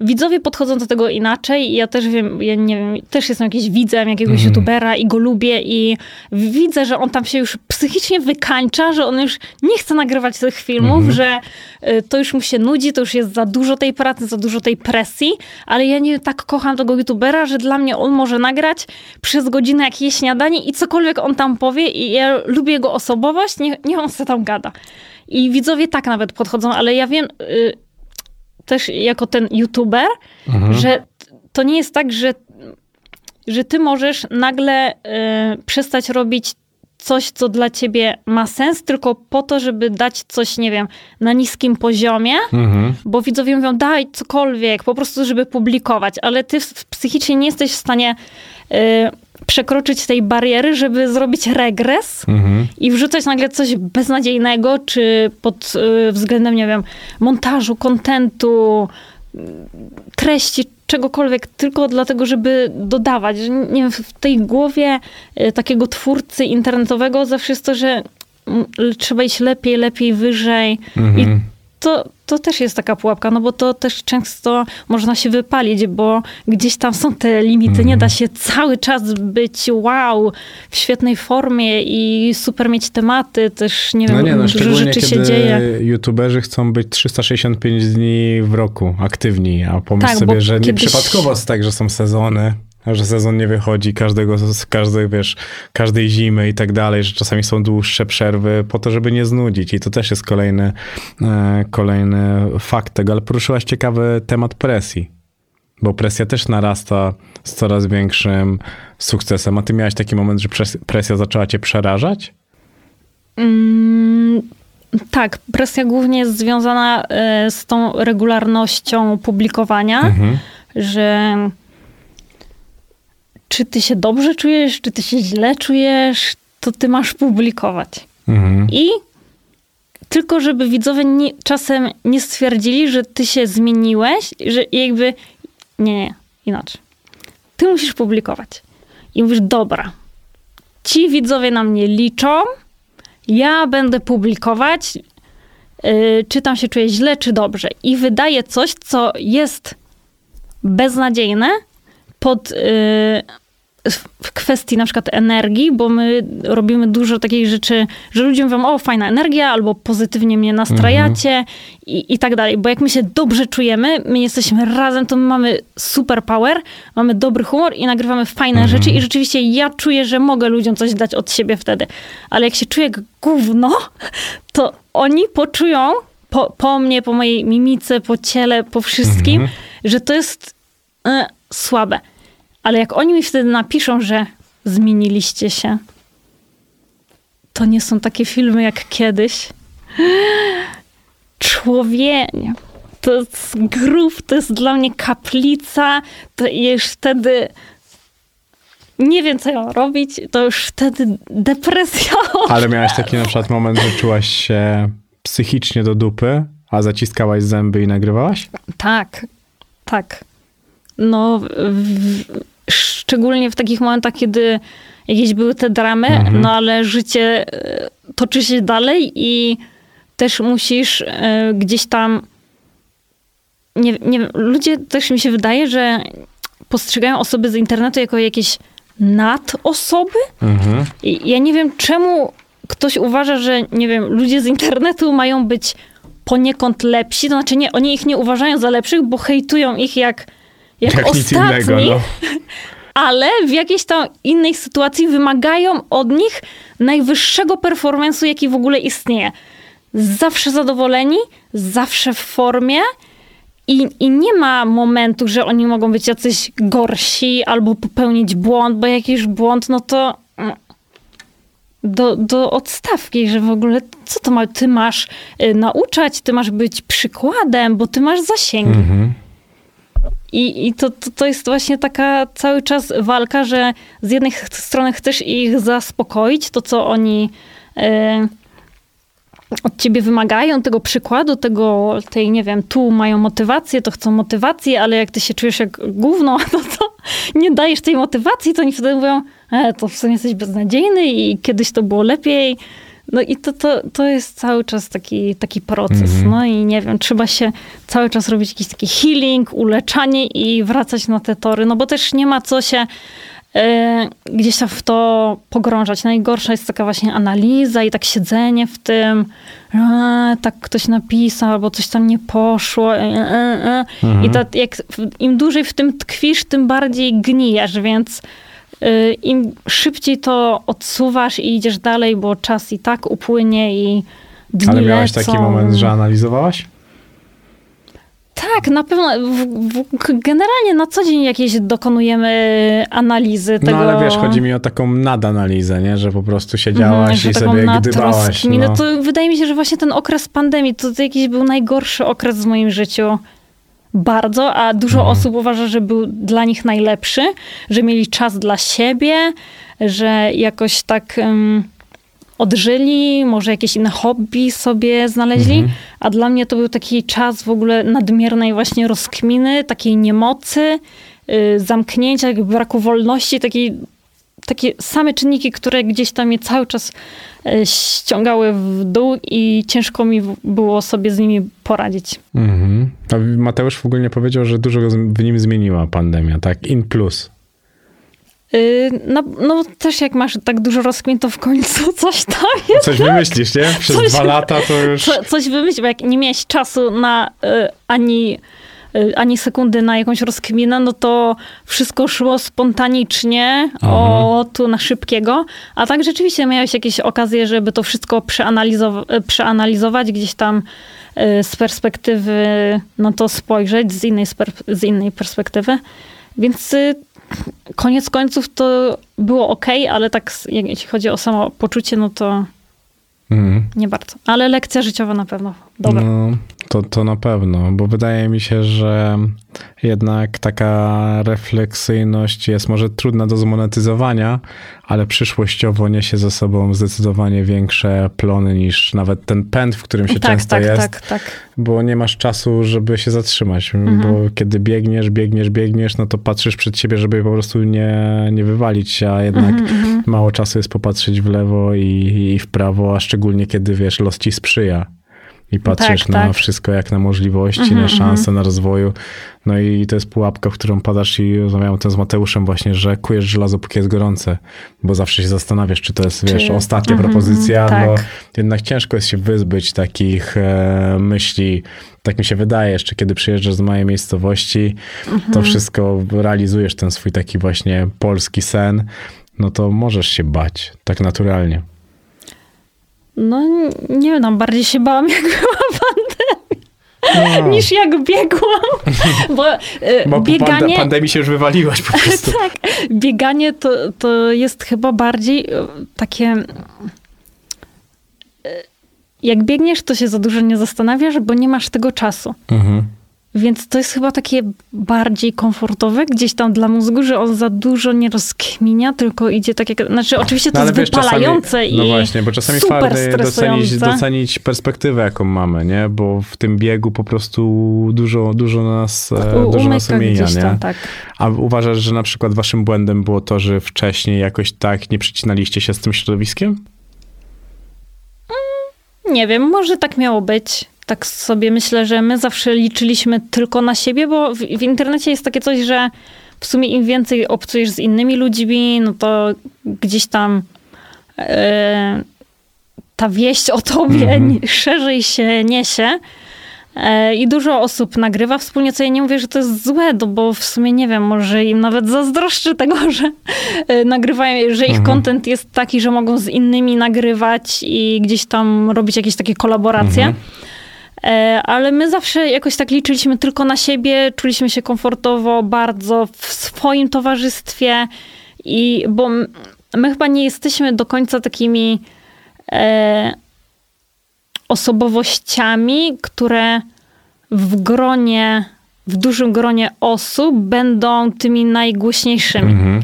widzowie podchodzą do tego inaczej ja też wiem, ja nie wiem, też jestem jakimś widzem jakiegoś youtubera i go lubię i widzę, że on tam się już psychicznie wykańcza, że on już nie chce nagrywać tych filmów, że y, to już mu się nudzi, to już jest za dużo tej pracy, za dużo tej presji, ale ja nie tak kocham tego youtubera, że dla mnie on może nagrać przez godzinę jakieś śniadanie i cokolwiek on tam powie i ja lubię jego osobowość, niech, niech on se tam gada. I widzowie tak nawet podchodzą, ale ja wiem y, też jako ten youtuber, że t- to nie jest tak, że, że ty możesz nagle y, przestać robić coś, co dla ciebie ma sens, tylko po to, żeby dać coś, nie wiem, na niskim poziomie, Mhm. bo widzowie mówią, daj cokolwiek, po prostu, żeby publikować, ale ty psychicznie nie jesteś w stanie y, przekroczyć tej bariery, żeby zrobić regres Mhm. i wrzucać nagle coś beznadziejnego, czy pod y, względem, nie wiem, montażu, kontentu, y, treści, czegokolwiek, tylko dlatego, żeby dodawać. Nie wiem, w tej głowie y, takiego twórcy internetowego zawsze jest to, że mm, trzeba iść lepiej, lepiej, wyżej. I to, to też jest taka pułapka, no bo to też często można się wypalić, bo gdzieś tam są te limity. Nie da się cały czas być wow, w świetnej formie i super mieć tematy. Też nie wiem, No nie, no dużo rzeczy się dzieje. youtuberzy chcą być 365 dni w roku aktywni, a pomyśl Tak, sobie, że nie kiedyś- przypadkowo jest tak, że są sezony, że sezon nie wychodzi każdego, z każdej, wiesz, każdej zimy i tak dalej, że czasami są dłuższe przerwy po to, żeby nie znudzić i to też jest kolejny, e, kolejny fakt tego, ale poruszyłaś ciekawy temat presji. Bo presja też narasta z coraz większym sukcesem. A ty miałeś taki moment, że pres- presja zaczęła cię przerażać? Mm, tak, presja głównie jest związana e, z tą regularnością publikowania, Mhm. że czy ty się dobrze czujesz, czy ty się źle czujesz, to ty masz publikować. Mhm. I tylko żeby widzowie nie, czasem nie stwierdzili, że ty się zmieniłeś, że jakby nie, nie, inaczej. Ty musisz publikować. I mówisz, dobra, ci widzowie na mnie liczą, ja będę publikować, yy, czy tam się czuję źle, czy dobrze. I wydaję coś, co jest beznadziejne pod, yy, w kwestii na przykład energii, bo my robimy dużo takich rzeczy, że ludzie mówią, o fajna energia, albo pozytywnie mnie nastrajacie i, i tak dalej. Bo jak my się dobrze czujemy, my jesteśmy razem, to my mamy super power, mamy dobry humor i nagrywamy fajne rzeczy i rzeczywiście ja czuję, że mogę ludziom coś dać od siebie wtedy. Ale jak się czuję jak gówno, to oni poczują po, po mnie, po mojej mimice, po ciele, po wszystkim, że to jest e, słabe. Ale jak oni mi wtedy napiszą, że zmieniliście się, to nie są takie filmy jak kiedyś. Człowienie. To jest grób, to jest dla mnie kaplica. To już wtedy nie wiem, co ją robić. To już wtedy depresja. Ale miałeś taki na przykład moment, że czułaś się psychicznie do dupy, a zaciskałaś zęby i nagrywałaś? Tak, tak. No, w, szczególnie w takich momentach, kiedy jakieś były te dramy, no ale życie e, toczy się dalej i też musisz e, gdzieś tam. Nie, nie wiem, ludzie też mi się wydaje, że postrzegają osoby z internetu jako jakieś nadosoby. Mhm. I ja nie wiem, czemu ktoś uważa, że nie wiem, ludzie z internetu mają być poniekąd lepsi, to znaczy nie, oni ich nie uważają za lepszych, bo hejtują ich jak, jak, Jak ostatni, innego, no. ale w jakiejś tam innej sytuacji wymagają od nich najwyższego performance'u, jaki w ogóle istnieje. Zawsze zadowoleni, zawsze w formie i, i nie ma momentu, że oni mogą być jacyś gorsi albo popełnić błąd, bo jakiś błąd, no to mm, do, do odstawki, że w ogóle co to ma, ty masz y, nauczać, ty masz być przykładem, bo ty masz zasięgi. Mhm. I, i to, to, to jest właśnie taka cały czas walka, że z jednej strony chcesz ich zaspokoić, to co oni e, od ciebie wymagają, tego przykładu, tego, tej, nie wiem, tu mają motywację, to chcą motywację, ale jak ty się czujesz jak gówno, no to nie dajesz tej motywacji, to oni wtedy mówią, e, to w sumie jesteś beznadziejny i kiedyś to było lepiej. No i to, to, to jest cały czas taki, taki proces. No i nie wiem, trzeba się cały czas robić jakiś taki healing, uleczanie i wracać na te tory, no bo też nie ma co się e, gdzieś tam w to pogrążać. Najgorsza jest taka właśnie analiza i tak siedzenie w tym, e, tak ktoś napisał, albo coś tam nie poszło. E, e, e. I tak jak w- im dłużej w tym tkwisz, tym bardziej gnijesz, więc im szybciej to odsuwasz i idziesz dalej, bo czas i tak upłynie i dni Ale miałeś lecą. taki moment, że analizowałaś? Tak, na pewno. W, w, generalnie na co dzień jakieś dokonujemy analizy tego. No ale wiesz, chodzi mi o taką nadanalizę, nie? Że po prostu siedziałaś że i sobie gdybałaś. natroskinę. No. To wydaje mi się, że właśnie ten okres pandemii to, to jakiś był najgorszy okres w moim życiu. Bardzo, a dużo Mhm. osób uważa, że był dla nich najlepszy, że mieli czas dla siebie, że jakoś tak um, odżyli, może jakieś inne hobby sobie znaleźli, Mhm. a dla mnie to był taki czas w ogóle nadmiernej właśnie rozkminy, takiej niemocy, y, zamknięcia, braku wolności, takiej takie same czynniki, które gdzieś tam mnie cały czas e, ściągały w dół i ciężko mi było sobie z nimi poradzić. Mhm. A Mateusz w ogóle nie powiedział, że dużo w nim zmieniła pandemia, tak? In plus. Yy, No, no też jak masz tak dużo rozkmin, to w końcu coś tam jest. Coś wymyślisz, nie? Przez Coś- dwa lata to już... Co, coś wymyślić, bo jak nie miałeś czasu na y, ani, y, ani sekundy na jakąś rozkminę, no to wszystko szło spontanicznie, o tu na szybkiego. A tak rzeczywiście miałeś jakieś okazje, żeby to wszystko przeanalizow- y, przeanalizować, gdzieś tam y, z perspektywy na to spojrzeć, z innej, z innej perspektywy. Więc y, koniec końców to było ok, ale tak jeśli chodzi o samo poczucie, no to Mhm. nie bardzo. Ale lekcja życiowa na pewno. Dobra. No, to, to na pewno, bo wydaje mi się, że jednak taka refleksyjność jest może trudna do zmonetyzowania, ale przyszłościowo niesie ze sobą zdecydowanie większe plony niż nawet ten pęd, w którym się tak, często tak, jest, tak, tak. bo nie masz czasu, żeby się zatrzymać, Mhm. bo kiedy biegniesz, biegniesz, biegniesz, no to patrzysz przed siebie, żeby po prostu nie, nie wywalić się, a jednak Mhm, mało czasu jest popatrzeć w lewo i, i w prawo, a szczególnie kiedy, wiesz, los ci sprzyja i patrzysz Tak, na tak. wszystko jak na możliwości, Mhm, na szanse, na rozwoju. No i to jest pułapka, w którą padasz i rozmawiałem tym z Mateuszem właśnie, że kujesz żelazo, póki jest gorące, bo zawsze się zastanawiasz, czy to jest, Czy- wiesz, ostatnia Mhm, propozycja, tak. no jednak ciężko jest się wyzbyć takich e, myśli, tak mi się wydaje, jeszcze kiedy przyjeżdżasz z mojej miejscowości, Mhm. to wszystko realizujesz ten swój taki właśnie polski sen, no to możesz się bać, tak naturalnie. No nie wiem, tam bardziej się bałam, jak była pandemia, No, niż jak biegłam. Bo, y, bo po bieganie... pande- pandemii się już wywaliłaś po prostu. tak, bieganie to, to jest chyba bardziej y, takie... y, Jak biegniesz, to się za dużo nie zastanawiasz, bo nie masz tego czasu. Mhm. Więc to jest chyba takie bardziej komfortowe gdzieś tam dla mózgu, że on za dużo nie rozkminia, tylko idzie tak jak... Znaczy oczywiście to No, jest wiesz, wypalające czasami, i No właśnie, bo czasami twardy docenić, docenić perspektywę, jaką mamy, nie? Bo w tym biegu po prostu dużo, dużo nas, e, U- dużo nas gdzieś nie? tam, tak. A uważasz, że na przykład waszym błędem było to, że wcześniej jakoś tak nie przycinaliście się z tym środowiskiem? Nie wiem, może tak miało być. Tak sobie myślę, że my zawsze liczyliśmy tylko na siebie, bo w, w internecie jest takie coś, że w sumie im więcej obcujesz z innymi ludźmi, no to gdzieś tam e, ta wieść o tobie Mhm. ni- szerzej się niesie. E, I dużo osób nagrywa wspólnie, co ja nie mówię, że to jest złe, no bo w sumie nie wiem, może im nawet zazdroszczę tego, że e, nagrywają, że ich Mhm. content jest taki, że mogą z innymi nagrywać i gdzieś tam robić jakieś takie kolaboracje. Mhm. E, Ale my zawsze jakoś tak liczyliśmy tylko na siebie, czuliśmy się komfortowo bardzo w swoim towarzystwie i bo my chyba nie jesteśmy do końca takimi e, osobowościami, które w gronie, w dużym gronie osób będą tymi najgłośniejszymi. Mhm.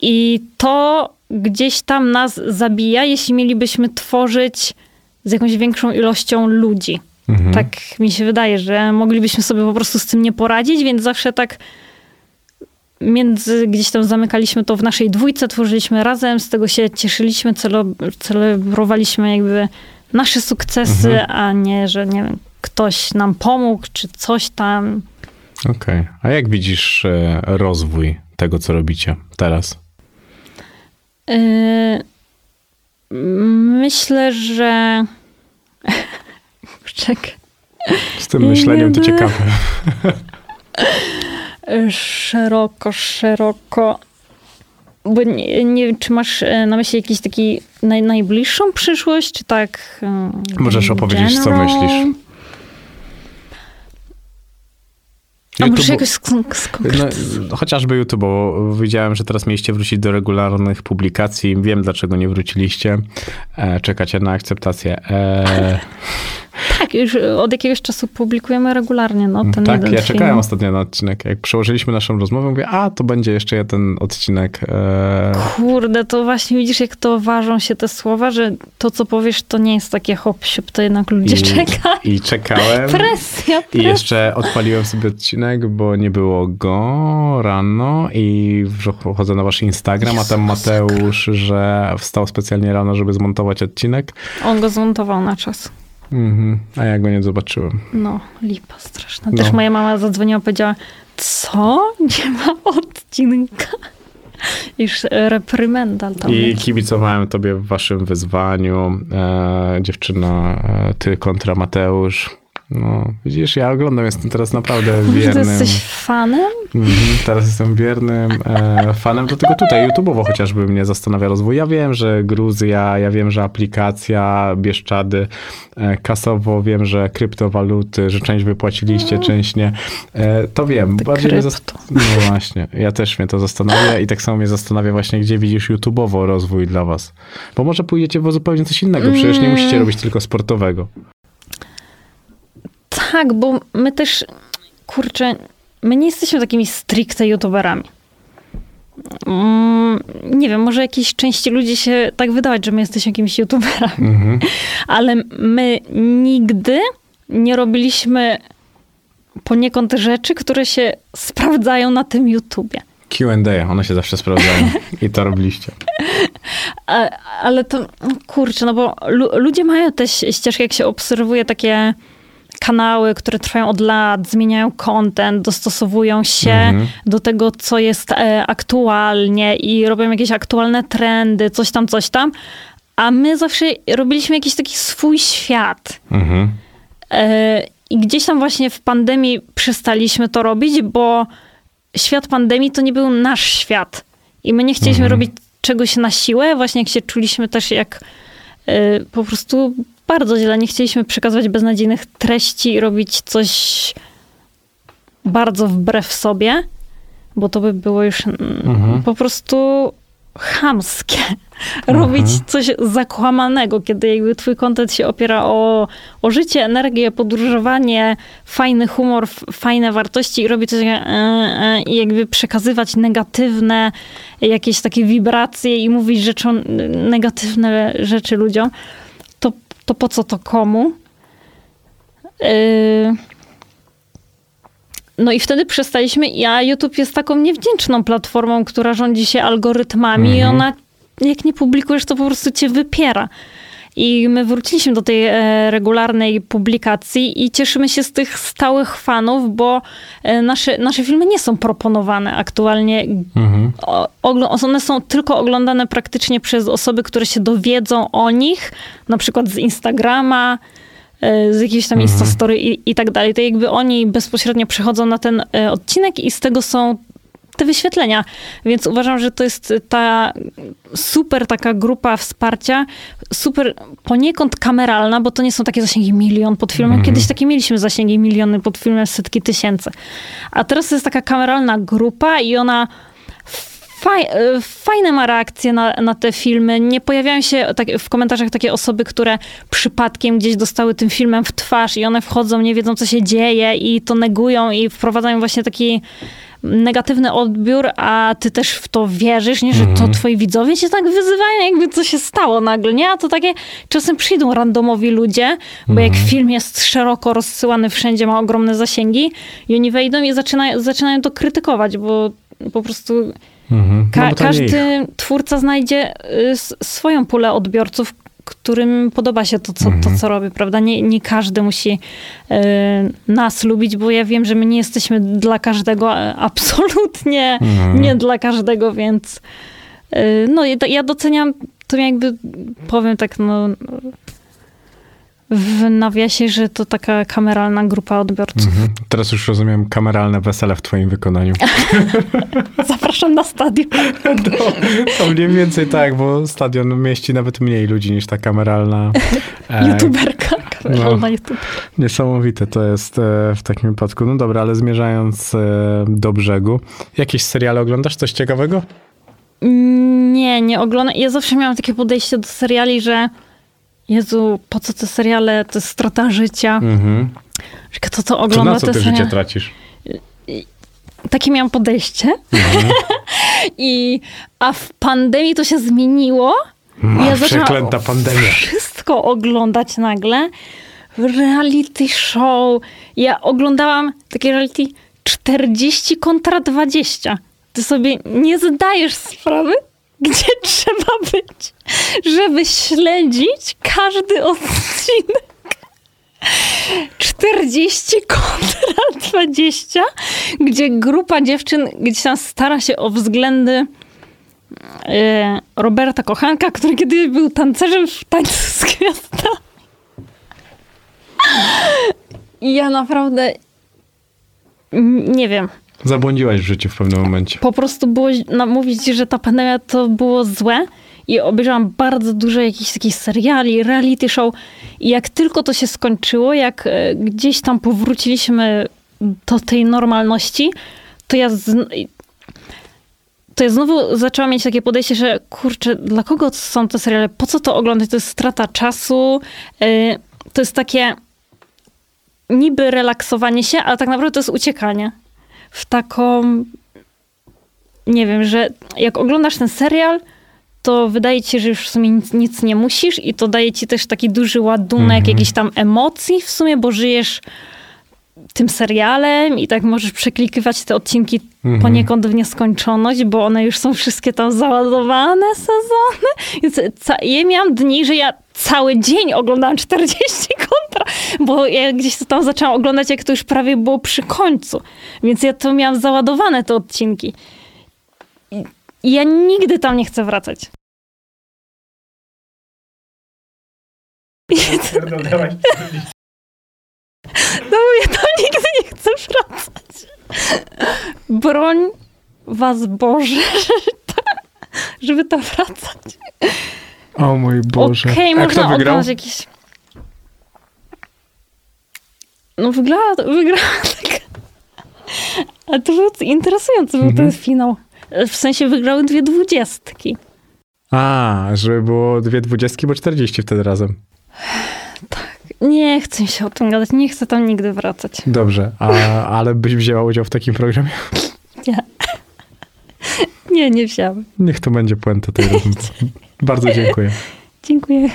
I to gdzieś tam nas zabija, jeśli mielibyśmy tworzyć z jakąś większą ilością ludzi. Mhm. Tak mi się wydaje, że moglibyśmy sobie po prostu z tym nie poradzić, więc zawsze tak między, gdzieś tam zamykaliśmy to w naszej dwójce, tworzyliśmy razem, z tego się cieszyliśmy, celo, celebrowaliśmy jakby nasze sukcesy, a nie, że nie wiem, ktoś nam pomógł, czy coś tam. Okej. A jak widzisz e, rozwój tego, co robicie teraz? Yy, myślę, że. Czekaj. Z tym myśleniem to ciekawe. Szeroko, szeroko. Bo nie, nie wiem, czy masz e, na myśli jakiś taki naj, najbliższą przyszłość, czy tak. e, Możesz opowiedzieć, co general? Myślisz. A YouTube- może jakoś. No, chociażby YouTube, bo widziałem, że teraz mieliście wrócić do regularnych publikacji. Wiem, dlaczego nie wróciliście. E, czekacie na akceptację. E, Tak, już od jakiegoś czasu publikujemy regularnie no, ten tak, ja film. czekałem ostatnio na odcinek. Jak przełożyliśmy naszą rozmowę, mówię, a to będzie jeszcze jeden odcinek. E, Kurde, to właśnie widzisz, jak to ważą się te słowa, że to, co powiesz, to nie jest takie hop siup, to jednak ludzie i, czekają. I czekałem. Presja, I presja. jeszcze odpaliłem sobie odcinek, bo nie było go rano i wchodzę na wasz Instagram, a tam Mateusz, że wstał specjalnie rano, żeby zmontować odcinek. On go zmontował na czas. Mhm. A ja go nie zobaczyłem. No, lipa straszna. No. Też moja mama zadzwoniła, powiedziała, co? Nie ma odcinka? Już reprymendal tam. I kibicowałem tobie w waszym wyzwaniu. E, dziewczyna, e, ty kontra Mateusz. No, widzisz, ja oglądam, jestem teraz naprawdę Kurde, wiernym. jesteś fanem? Mhm, teraz jestem wiernym e, fanem, dlatego tutaj YouTube'owo chociażby mnie zastanawia rozwój. Ja wiem, że Gruzja, ja wiem, że aplikacja, Bieszczady, e, kasowo wiem, że kryptowaluty, że część wypłaciliście, część nie. E, to wiem. Ty Bardziej krypto. no właśnie, ja też mnie to zastanawia i tak samo mnie zastanawia właśnie, gdzie widzisz YouTube'owo rozwój dla was. Bo może pójdziecie w zupełnie coś innego, przecież nie musicie robić tylko sportowego. Tak, bo my też, kurczę, my nie jesteśmy takimi stricte youtuberami. Mm, nie wiem, może jakiejś części ludzi się tak wydawać, że my jesteśmy jakimiś youtuberami, Mhm. ale my nigdy nie robiliśmy poniekąd rzeczy, które się sprawdzają na tym YouTubie. Q&A, one się zawsze sprawdzają i to robiliście. Ale to, kurczę, no bo lu- ludzie mają te ścieżki, jak się obserwuje takie kanały, które trwają od lat, zmieniają content, dostosowują się Mhm. do tego, co jest e, aktualnie i robią jakieś aktualne trendy, coś tam, coś tam. A my zawsze robiliśmy jakiś taki swój świat. Mhm. E, I gdzieś tam właśnie w pandemii przestaliśmy to robić, bo świat pandemii to nie był nasz świat. I my nie chcieliśmy Mhm. robić czegoś na siłę, właśnie jak się czuliśmy też jak e, po prostu bardzo źle. Nie chcieliśmy przekazywać beznadziejnych treści i robić coś bardzo wbrew sobie, bo to by było już mm, Mhm. po prostu chamskie. Robić coś zakłamanego, kiedy jakby twój kontent się opiera o, o życie, energię, podróżowanie, fajny humor, fajne wartości i robi coś e, e, i jakby przekazywać negatywne jakieś takie wibracje i mówić rzeczą, negatywne rzeczy ludziom, to, po co to komu? Yy, no i wtedy przestaliśmy, a YouTube jest taką niewdzięczną platformą, która rządzi się algorytmami i Mhm. ona, jak nie publikujesz, to po prostu cię wypiera. I my wróciliśmy do tej e, regularnej publikacji i cieszymy się z tych stałych fanów, bo e, nasze, nasze filmy nie są proponowane aktualnie. Mhm. One są tylko oglądane praktycznie przez osoby, które się dowiedzą o nich, na przykład z Instagrama, e, z jakiejś tam Mhm. Instastory i, i tak dalej. To jakby oni bezpośrednio przychodzą na ten odcinek i z tego są te wyświetlenia. Więc uważam, że to jest ta super taka grupa wsparcia, super poniekąd kameralna, bo to nie są takie zasięgi milion pod filmem. Mhm. Kiedyś takie mieliśmy zasięgi miliony pod filmem, setki tysięcy. A teraz to jest taka kameralna grupa i ona faj, fajne ma reakcje na, na te filmy. Nie pojawiają się tak, w komentarzach takie osoby, które przypadkiem gdzieś dostały tym filmem w twarz i one wchodzą, nie wiedzą, co się dzieje i to negują i wprowadzają właśnie taki negatywny odbiór, a ty też w to wierzysz, nie? że to twoi widzowie cię tak wyzywają, jakby co się stało nagle, nie? A to takie czasem przyjdą randomowi ludzie, bo jak film jest szeroko rozsyłany wszędzie, ma ogromne zasięgi i oni wejdą i zaczynają, zaczynają to krytykować, bo po prostu Mhm. Ka- No ich. każdy twórca znajdzie y, swoją pulę odbiorców, którym podoba się to, co, Mhm. to, co robi, prawda? Nie, nie każdy musi y, nas lubić, bo ja wiem, że my nie jesteśmy dla każdego, a- absolutnie Mhm. nie dla każdego, więc y, no ja- ja doceniam to jakby, powiem tak, no w nawiasie, że to taka kameralna grupa odbiorców. Mhm. Teraz już rozumiem kameralne wesele w twoim wykonaniu. Zapraszam na stadion. To, to mniej więcej tak, bo stadion mieści nawet mniej ludzi niż ta kameralna. e, YouTuberka, kameralna no. YouTube. Niesamowite to jest e, w takim wypadku. No dobra, ale zmierzając e, do brzegu. Jakieś seriale oglądasz? Coś ciekawego? Nie, nie oglądam. Ja zawsze miałam takie podejście do seriali, że Jezu, po co te seriale? To jest strata życia. Mhm. Kto to To ogląda na co ty seriale? życie tracisz? Takie miałam podejście. I, a w pandemii to się zmieniło. Ma, Ja zaczęłam- przeklęta pandemia. Wszystko oglądać nagle. Reality show. Ja oglądałam takie reality 40 kontra 20. Ty sobie nie zdajesz sprawy, gdzie trzeba być, żeby śledzić każdy odcinek. 40 kontra 20, gdzie grupa dziewczyn gdzieś tam stara się o względy e, Roberta Kochanka, który kiedyś był tancerzem w tańcu z. I ja naprawdę nie wiem. Zabłądziłaś w życiu w pewnym momencie. Po prostu było na- mówić, że ta pandemia to było złe i obejrzałam bardzo dużo jakichś takich seriali, reality show i jak tylko to się skończyło, jak e, gdzieś tam powróciliśmy do tej normalności, to ja z, to ja znowu zaczęłam mieć takie podejście, że kurczę, dla kogo są te seriale? Po co to oglądać? To jest strata czasu. e, To jest takie niby relaksowanie się, ale tak naprawdę to jest uciekanie w taką nie wiem, że jak oglądasz ten serial, to wydaje ci się, że już w sumie nic, nic nie musisz i to daje ci też taki duży ładunek Mhm. jakichś tam emocji w sumie, bo żyjesz tym serialem i tak możesz przeklikywać te odcinki Mhm. poniekąd w nieskończoność, bo one już są wszystkie tam załadowane sezony. Więc ja miałam dni, że ja cały dzień oglądałam 40 bo ja gdzieś to tam zaczęłam oglądać, jak to już prawie było przy końcu. Więc ja to miałam załadowane te odcinki. I- ja nigdy tam nie chcę wracać. No ja tam nigdy nie chcę wracać. Broń was Boże, żeby tam wracać. O mój Boże. Okej, A można wygrał? oglądać jakieś... No wygrała, wygrała tak. A to był interesujący był Mhm. ten finał. W sensie wygrały dwie dwudziestki. A, żeby było dwie dwudziestki, bo 40 wtedy razem. Nie chcę się o tym gadać, nie chcę tam nigdy wracać. Dobrze, a, ale byś wzięła udział w takim programie? Nie. Nie, nie wziąłem. Niech to będzie puenta tej rozmowy. Bardzo dziękuję. Dziękuję.